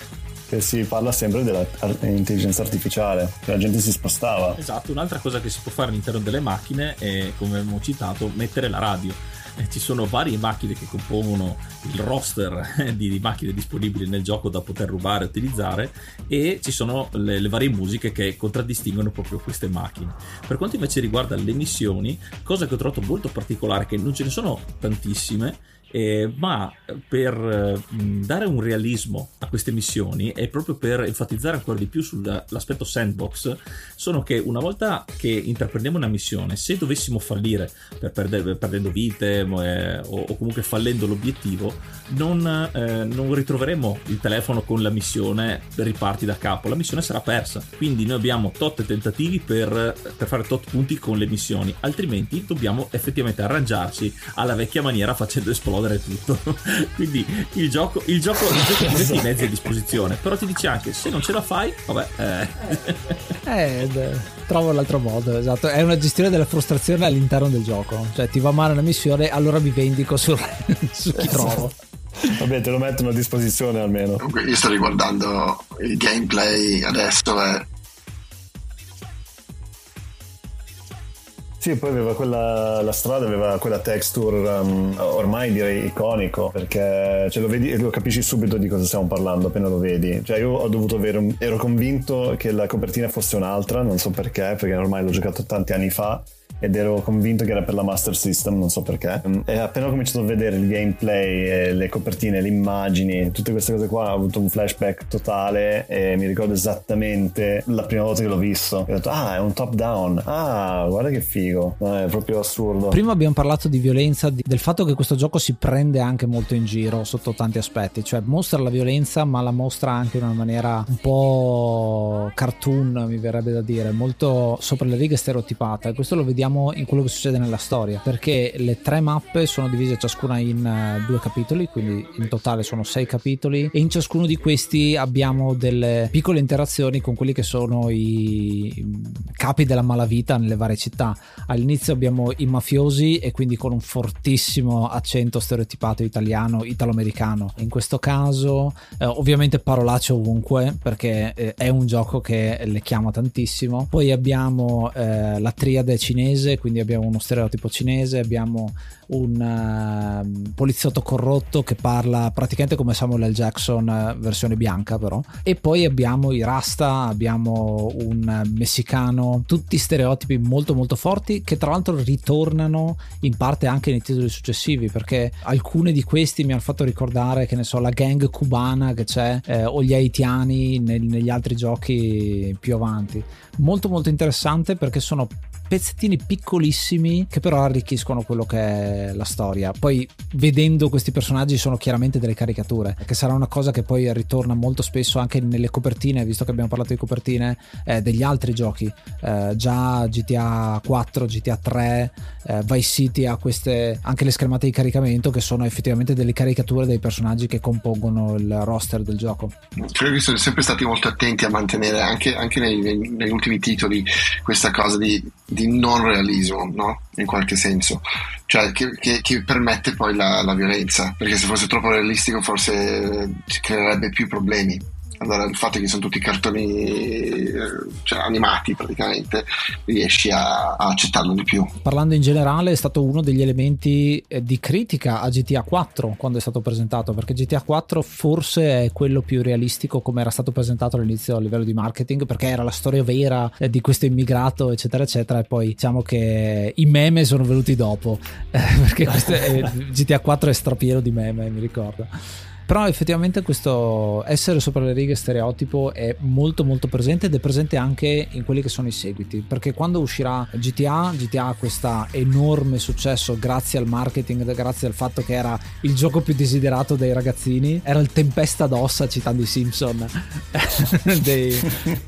Che si parla sempre dell'intelligenza artificiale, che la gente si spostava. Esatto, un'altra cosa che si può fare all'interno delle macchine è, come abbiamo citato, mettere la radio. Eh, ci sono varie macchine che compongono il roster di, di, macchine disponibili nel gioco da poter rubare e utilizzare e ci sono le, le, varie musiche che contraddistinguono proprio queste macchine. Per quanto invece riguarda le missioni, cosa che ho trovato molto particolare, che non ce ne sono tantissime, eh, ma per eh, dare un realismo a queste missioni e proprio per enfatizzare ancora di più sull'aspetto sandbox sono che una volta che intraprendiamo una missione se dovessimo fallire per perdere, perdendo vite eh, o, o, comunque fallendo l'obiettivo non, eh, non, ritroveremo il telefono con la missione riparti da capo. La missione sarà persa. Quindi noi abbiamo tot tentativi per, per fare tot punti con le missioni. Altrimenti dobbiamo effettivamente arrangiarci alla vecchia maniera facendo esplodere esplodere tutto. Quindi il gioco, il gioco, il gioco ti mette i mezzi a disposizione, però ti dice anche se non ce la fai, vabbè. Eh. eh trovo l'altro modo, esatto. È una gestione della frustrazione all'interno del gioco. Cioè ti va male una missione, allora mi vendico su, su chi trovo. Vabbè, te lo mettono a disposizione almeno. Comunque, io sto riguardando il gameplay adesso e Sì, poi aveva quella, la strada aveva quella texture um, ormai direi iconico perché cioè, lo vedi lo capisci subito di cosa stiamo parlando appena lo vedi. Cioè io ho dovuto avere un, ero convinto che la copertina fosse un'altra, non so perché, perché ormai l'ho giocato tanti anni fa ed ero convinto che era per la Master System, non so perché. E appena ho cominciato a vedere il gameplay, le copertine, le immagini, tutte queste cose qua, ho avuto un flashback totale e mi ricordo esattamente la prima volta che l'ho visto. ho detto, ah, è un top down, ah, guarda che figo, no, è proprio assurdo. Prima abbiamo parlato di violenza, di, del fatto che questo gioco si prende anche molto in giro sotto tanti aspetti, cioè mostra la violenza ma la mostra anche in una maniera un po' cartoon, mi verrebbe da dire, molto sopra le righe stereotipata e questo lo vediamo vediamo in quello che succede nella storia, perché le tre mappe sono divise ciascuna in uh, due capitoli, quindi in totale sono sei capitoli e in ciascuno di questi abbiamo delle piccole interazioni con quelli che sono i capi della malavita nelle varie città. All'inizio abbiamo i mafiosi e quindi con un fortissimo accento stereotipato italiano, italo-americano. In questo caso eh, ovviamente parolacce ovunque perché eh, è un gioco che le chiama tantissimo. Poi abbiamo eh, la triade cinese cinese, quindi abbiamo uno stereotipo cinese, abbiamo un uh, poliziotto corrotto che parla praticamente come Samuel L. Jackson uh, versione bianca però e poi abbiamo i Rasta, abbiamo un messicano, tutti stereotipi molto molto forti che tra l'altro ritornano in parte anche nei titoli successivi perché alcuni di questi mi hanno fatto ricordare che ne so la gang cubana che c'è eh, o gli haitiani nel, negli altri giochi più avanti molto molto interessante perché sono pezzettini piccolissimi che però arricchiscono quello che è la storia. Poi vedendo questi personaggi sono chiaramente delle caricature, che sarà una cosa che poi ritorna molto spesso anche nelle copertine, visto che abbiamo parlato di copertine eh, degli altri giochi. Eh, già GTA 4, GTA 3, eh, Vice City ha queste anche le schermate di caricamento che sono effettivamente delle caricature dei personaggi che compongono il roster del gioco. Credo che sono sempre stati molto attenti a mantenere anche, anche nei, nei, negli ultimi titoli questa cosa di, di non realismo, no? in qualche senso, cioè che, che, che permette poi la, la, violenza, perché se fosse troppo realistico forse creerebbe più problemi allora il fatto che sono tutti cartoni eh, cioè, animati praticamente riesci a, a, accettarlo di più. Parlando in generale è stato uno degli elementi eh, di critica a GTA 4 quando è stato presentato perché GTA 4 forse è quello più realistico come era stato presentato all'inizio a livello di marketing perché era la storia vera eh, di questo immigrato eccetera eccetera e poi diciamo che i meme sono venuti dopo perché è, GTA 4 è strapieno di meme mi ricordo però effettivamente questo essere sopra le righe stereotipo è molto molto presente ed è presente anche in quelli che sono i seguiti. Perché quando uscirà GTA GTA ha questo enorme successo grazie al marketing grazie al fatto che era il gioco più desiderato dai ragazzini. Era il tempesta d'ossa citando i Simpson dei,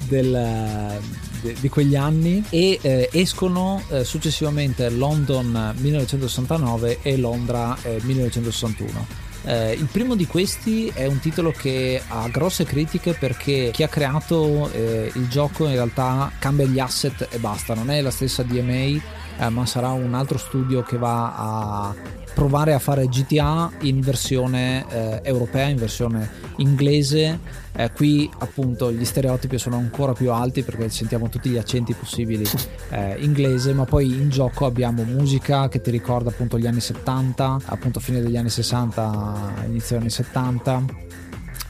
del, de, di quegli anni. E eh, escono eh, successivamente London 1969 e Londra eh, 1961 eh, il primo di questi è un titolo che ha grosse critiche perché chi ha creato eh, il gioco in realtà cambia gli asset e basta, non è la stessa DMA, eh, ma sarà un altro studio che va a provare a fare GTA in versione eh, europea, in versione inglese. Eh, qui appunto gli stereotipi sono ancora più alti perché sentiamo tutti gli accenti possibili eh, inglese, ma poi in gioco abbiamo musica che ti ricorda appunto gli anni 70, appunto fine degli anni 60, inizio degli anni 70.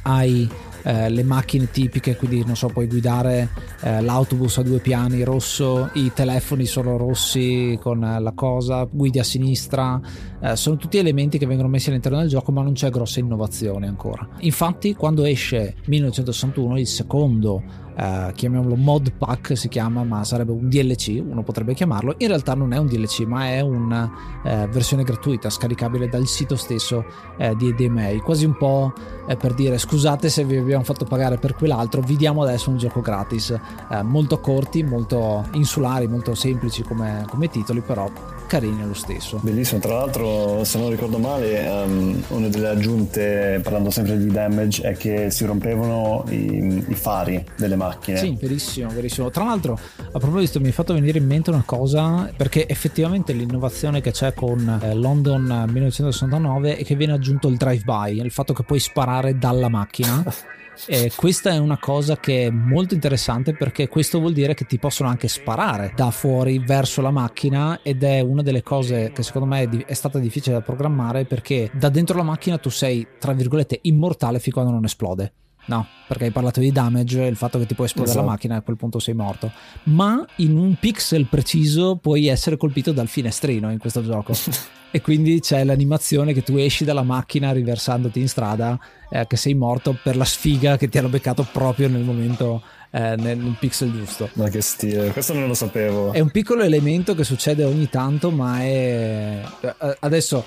Hai eh, le macchine tipiche, quindi non so, puoi guidare eh, l'autobus a due piani rosso, i telefoni sono rossi con eh, la cosa, guidi a sinistra, eh, sono tutti elementi che vengono messi all'interno del gioco, ma non c'è grossa innovazione ancora. Infatti, quando esce 1961, il secondo Uh, chiamiamolo mod pack si chiama ma sarebbe un DLC uno potrebbe chiamarlo in realtà non è un DLC ma è una uh, versione gratuita scaricabile dal sito stesso uh, di EDMA quasi un po' per dire scusate se vi abbiamo fatto pagare per quell'altro vi diamo adesso un gioco gratis molto corti molto insulari molto semplici come, come titoli però carini lo stesso. Bellissimo, tra l'altro se non ricordo male um, una delle aggiunte, parlando sempre di damage, è che si rompevano i, i fari delle macchine. Sì, verissimo, verissimo. Tra l'altro a proposito mi è fatto venire in mente una cosa, perché effettivamente l'innovazione che c'è con eh, London 1969 è che viene aggiunto il drive-by, il fatto che puoi sparare dalla macchina. E questa è una cosa che è molto interessante perché questo vuol dire che ti possono anche sparare da fuori verso la macchina ed è una delle cose che secondo me è, stata difficile da programmare perché da dentro la macchina tu sei tra virgolette immortale fin quando non esplode. No, perché hai parlato di damage, il fatto che ti può esplodere esatto. la macchina e a quel punto sei morto. Ma in un pixel preciso puoi essere colpito dal finestrino in questo gioco. e quindi c'è l'animazione che tu esci dalla macchina riversandoti in strada, eh, che sei morto per la sfiga che ti hanno beccato proprio nel momento eh, nel, pixel giusto. Ma che stile, questo non lo sapevo. È un piccolo elemento che succede ogni tanto, ma è. Eh, adesso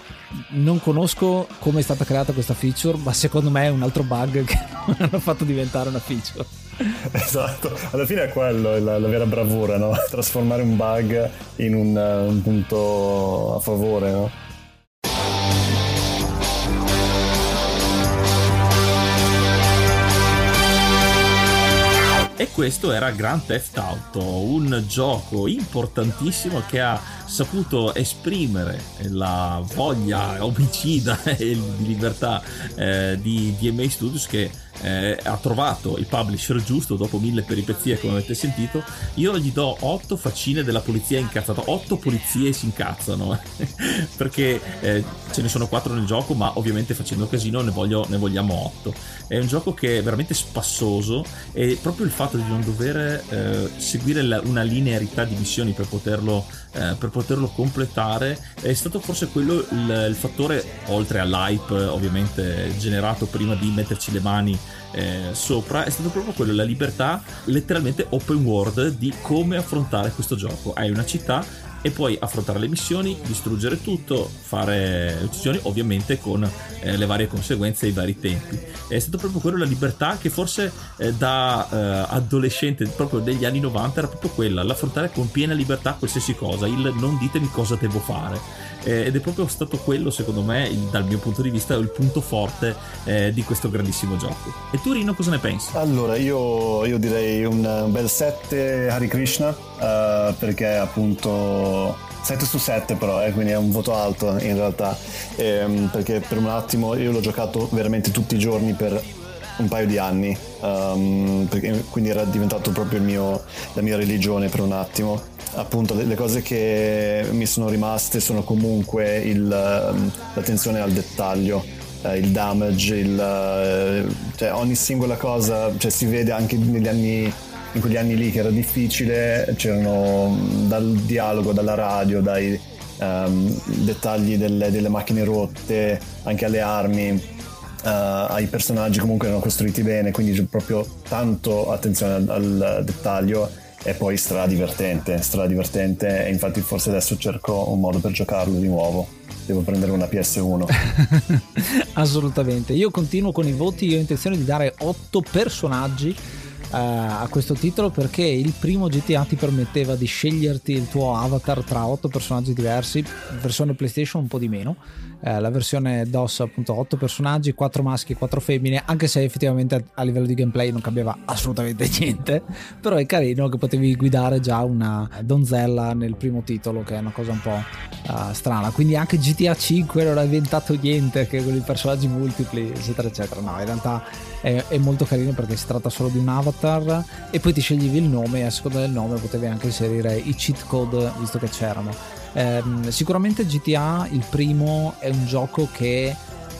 non conosco come è stata creata questa feature, ma secondo me è un altro bug che hanno fatto diventare una feature. Esatto, alla fine è quello la, la vera bravura, no? Trasformare un bug in un, un punto a favore, no? E questo era Grand Theft Auto, un gioco importantissimo che ha saputo esprimere la voglia omicida e di libertà eh, di DMA Studios che eh, ha trovato il publisher giusto dopo mille peripezie come avete sentito. Io gli do 8 faccine della polizia incazzata. 8 polizie si incazzano perché eh, ce ne sono 4 nel gioco ma ovviamente facendo casino ne, voglio, ne vogliamo 8 è un gioco che è veramente spassoso e proprio il fatto di non dover eh, seguire la, una linearità di missioni per poterlo, eh, per poterlo completare è stato forse quello il, il fattore oltre all'hype ovviamente generato prima di metterci le mani eh, sopra è stato proprio quello, la libertà letteralmente open world di come affrontare questo gioco. Hai una città e poi affrontare le missioni, distruggere tutto, fare uccisioni, ovviamente con eh, le varie conseguenze e i vari tempi. È stato proprio quello la libertà che forse eh, da eh, adolescente proprio degli anni 90 era proprio quella, l'affrontare con piena libertà qualsiasi cosa, il non ditemi cosa devo fare. Eh, ed è proprio stato quello, secondo me, il, dal mio punto di vista, il punto forte eh, di questo grandissimo gioco. E tu, Rino, cosa ne pensi? Allora, io, io direi un bel 7 Hari Krishna, uh, perché appunto 7 su 7 però, eh, quindi è un voto alto in realtà, ehm, perché per un attimo io l'ho giocato veramente tutti i giorni per un paio di anni, um, perché, quindi era diventato proprio mio, la mia religione per un attimo. Appunto le, cose che mi sono rimaste sono comunque il, ehm, l'attenzione al dettaglio eh, il damage il, eh, cioè ogni singola cosa cioè si vede anche negli anni in quegli anni lì che era difficile c'erano dal dialogo dalla radio dai um, dettagli delle, delle, macchine rotte anche alle armi uh, ai personaggi comunque erano costruiti bene quindi c'è proprio tanto attenzione al, al dettaglio e poi stra divertente, stra divertente e infatti forse adesso cerco un modo per giocarlo di nuovo. Devo prendere una PS1. Assolutamente. Io continuo con i voti, io ho intenzione di dare 8 personaggi a questo titolo perché il primo GTA ti permetteva di sceglierti il tuo avatar tra 8 personaggi diversi, versione PlayStation un po' di meno eh, la versione DOS appunto 8 personaggi, 4 maschi e 4 femmine, anche se effettivamente a livello di gameplay non cambiava assolutamente niente, però è carino che potevi guidare già una donzella nel primo titolo, che è una cosa un po' uh, strana. Quindi anche GTA 5 non ha inventato niente, che con i personaggi multipli, eccetera, eccetera. No, in realtà è, è, molto carino perché si tratta solo di un avatar e poi ti sceglievi il nome e a seconda del nome potevi anche inserire i cheat code, visto che c'erano. Eh, sicuramente GTA, il primo, è un gioco che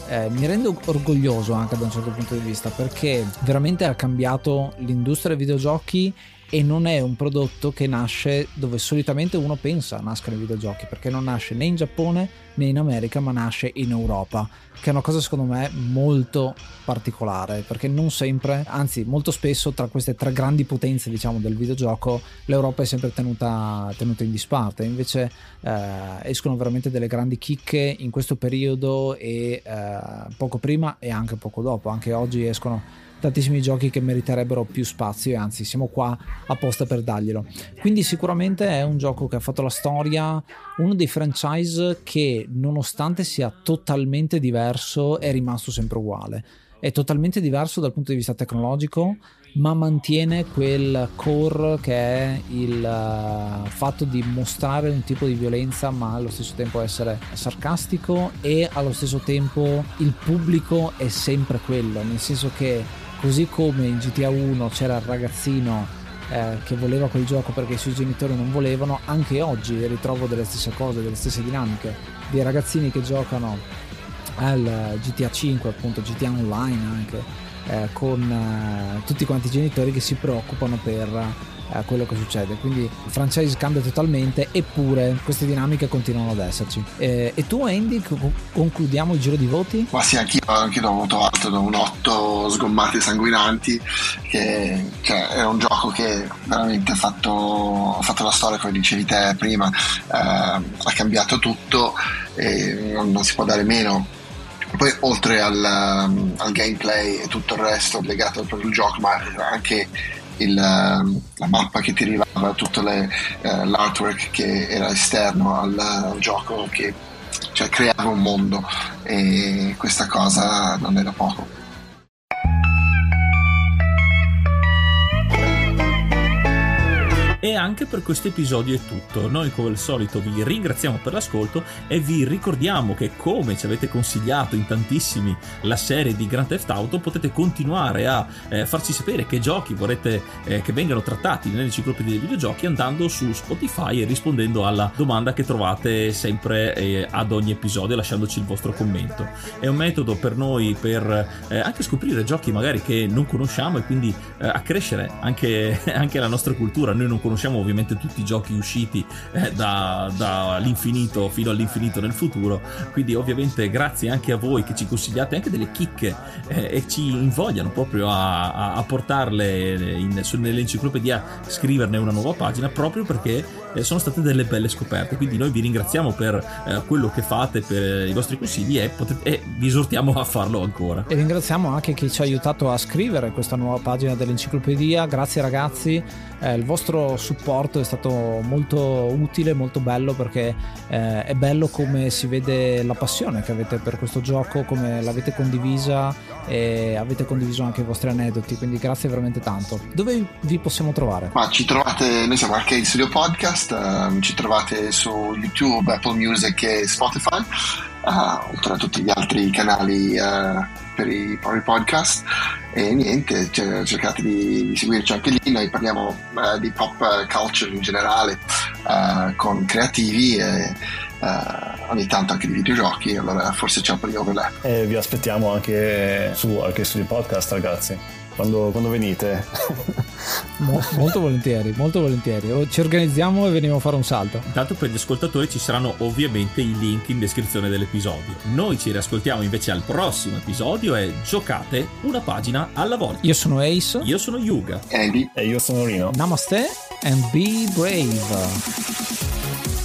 eh, mi rende orgoglioso anche da un certo punto di vista perché veramente ha cambiato l'industria dei videogiochi e non è un prodotto che nasce dove solitamente uno pensa nascano i videogiochi perché non nasce né in Giappone né in America ma nasce in Europa che è una cosa secondo me molto particolare perché non sempre anzi molto spesso tra queste tre grandi potenze diciamo del videogioco l'Europa è sempre tenuta, tenuta in disparte. Invece eh, escono veramente delle grandi chicche in questo periodo e eh, poco prima e anche poco dopo. Anche oggi escono tantissimi giochi che meriterebbero più spazio e anzi siamo qua apposta per darglielo. Quindi sicuramente è un gioco che ha fatto la storia, uno dei franchise che nonostante sia totalmente diverso è rimasto sempre uguale. È totalmente diverso dal punto di vista tecnologico, ma mantiene quel core che è il uh, fatto di mostrare un tipo di violenza ma allo stesso tempo essere sarcastico e allo stesso tempo il pubblico è sempre quello, nel senso che così come in GTA 1 c'era il ragazzino eh, che voleva quel gioco perché i suoi genitori non volevano, anche oggi ritrovo delle stesse cose, delle stesse dinamiche, dei ragazzini che giocano al GTA 5, appunto GTA Online anche, eh, con eh, tutti quanti i genitori che si preoccupano per a quello che succede. Quindi il franchise cambia totalmente, eppure queste dinamiche continuano ad esserci. Eh, e tu, Andy, concludiamo il giro di voti? Ma sì, anch'io, anch'io do un voto alto, do un 8 sgommati sanguinanti, che cioè, è un gioco che veramente ha fatto, fatto la storia, come dicevi te prima, eh, ha cambiato tutto e non, non si può dare meno poi oltre al, al, gameplay e tutto il resto legato al proprio gioco, ma anche il, ehm, la mappa che ti arrivava, tutto le, uh, l'artwork che era esterno al, al gioco, che cioè, creava un mondo e questa cosa non era poco. E anche per questo episodio è tutto. Noi come al solito vi ringraziamo per l'ascolto e vi ricordiamo che come ci avete consigliato in tantissimi la serie di Grand Theft Auto potete continuare a eh, farci sapere che giochi vorrete eh, che vengano trattati nell'enciclopedia dei videogiochi andando su Spotify e rispondendo alla domanda che trovate sempre eh, ad ogni episodio lasciandoci il vostro commento. È un metodo per noi per eh, anche scoprire giochi magari che non conosciamo e quindi eh, accrescere anche, anche la nostra cultura. Noi non conosciamo conosciamo ovviamente tutti i giochi usciti eh, da, dall'infinito fino all'infinito nel futuro, quindi ovviamente grazie anche a voi che ci consigliate anche delle chicche eh, e ci invogliano proprio a, a, a portarle in, nell'enciclopedia, scriverne una nuova pagina proprio perché eh, sono state delle belle scoperte. Quindi noi vi ringraziamo per eh, quello che fate, per i vostri consigli e, potete, e vi esortiamo a farlo ancora. E ringraziamo anche chi ci ha aiutato a scrivere questa nuova pagina dell'enciclopedia. Grazie ragazzi eh, il vostro supporto è stato molto utile, molto bello perché eh, è bello come si vede la passione che avete per questo gioco, come l'avete condivisa e avete condiviso anche i vostri aneddoti, quindi grazie veramente tanto. Dove vi possiamo trovare? Ma ci trovate, noi siamo Arcade Studio Podcast, um, ci trovate su YouTube, Apple Music e Spotify, uh, oltre a tutti gli altri canali uh, per i propri podcast. E niente, cioè, cercate di, di, seguirci anche lì, noi parliamo uh, di pop culture in generale con creativi e ogni tanto anche di videogiochi, allora forse c'è un po' di overlap. E vi aspettiamo anche su Arche Studio Podcast ragazzi, quando, quando venite. Mo- molto volentieri, molto volentieri. Ci organizziamo e veniamo a fare un salto. Intanto per gli ascoltatori ci saranno ovviamente i link in descrizione dell'episodio. Noi ci riascoltiamo invece al prossimo episodio e giocate una pagina alla volta. Io sono Ace. Io sono Yuga. Andy. E io sono Rino. Namaste and be brave.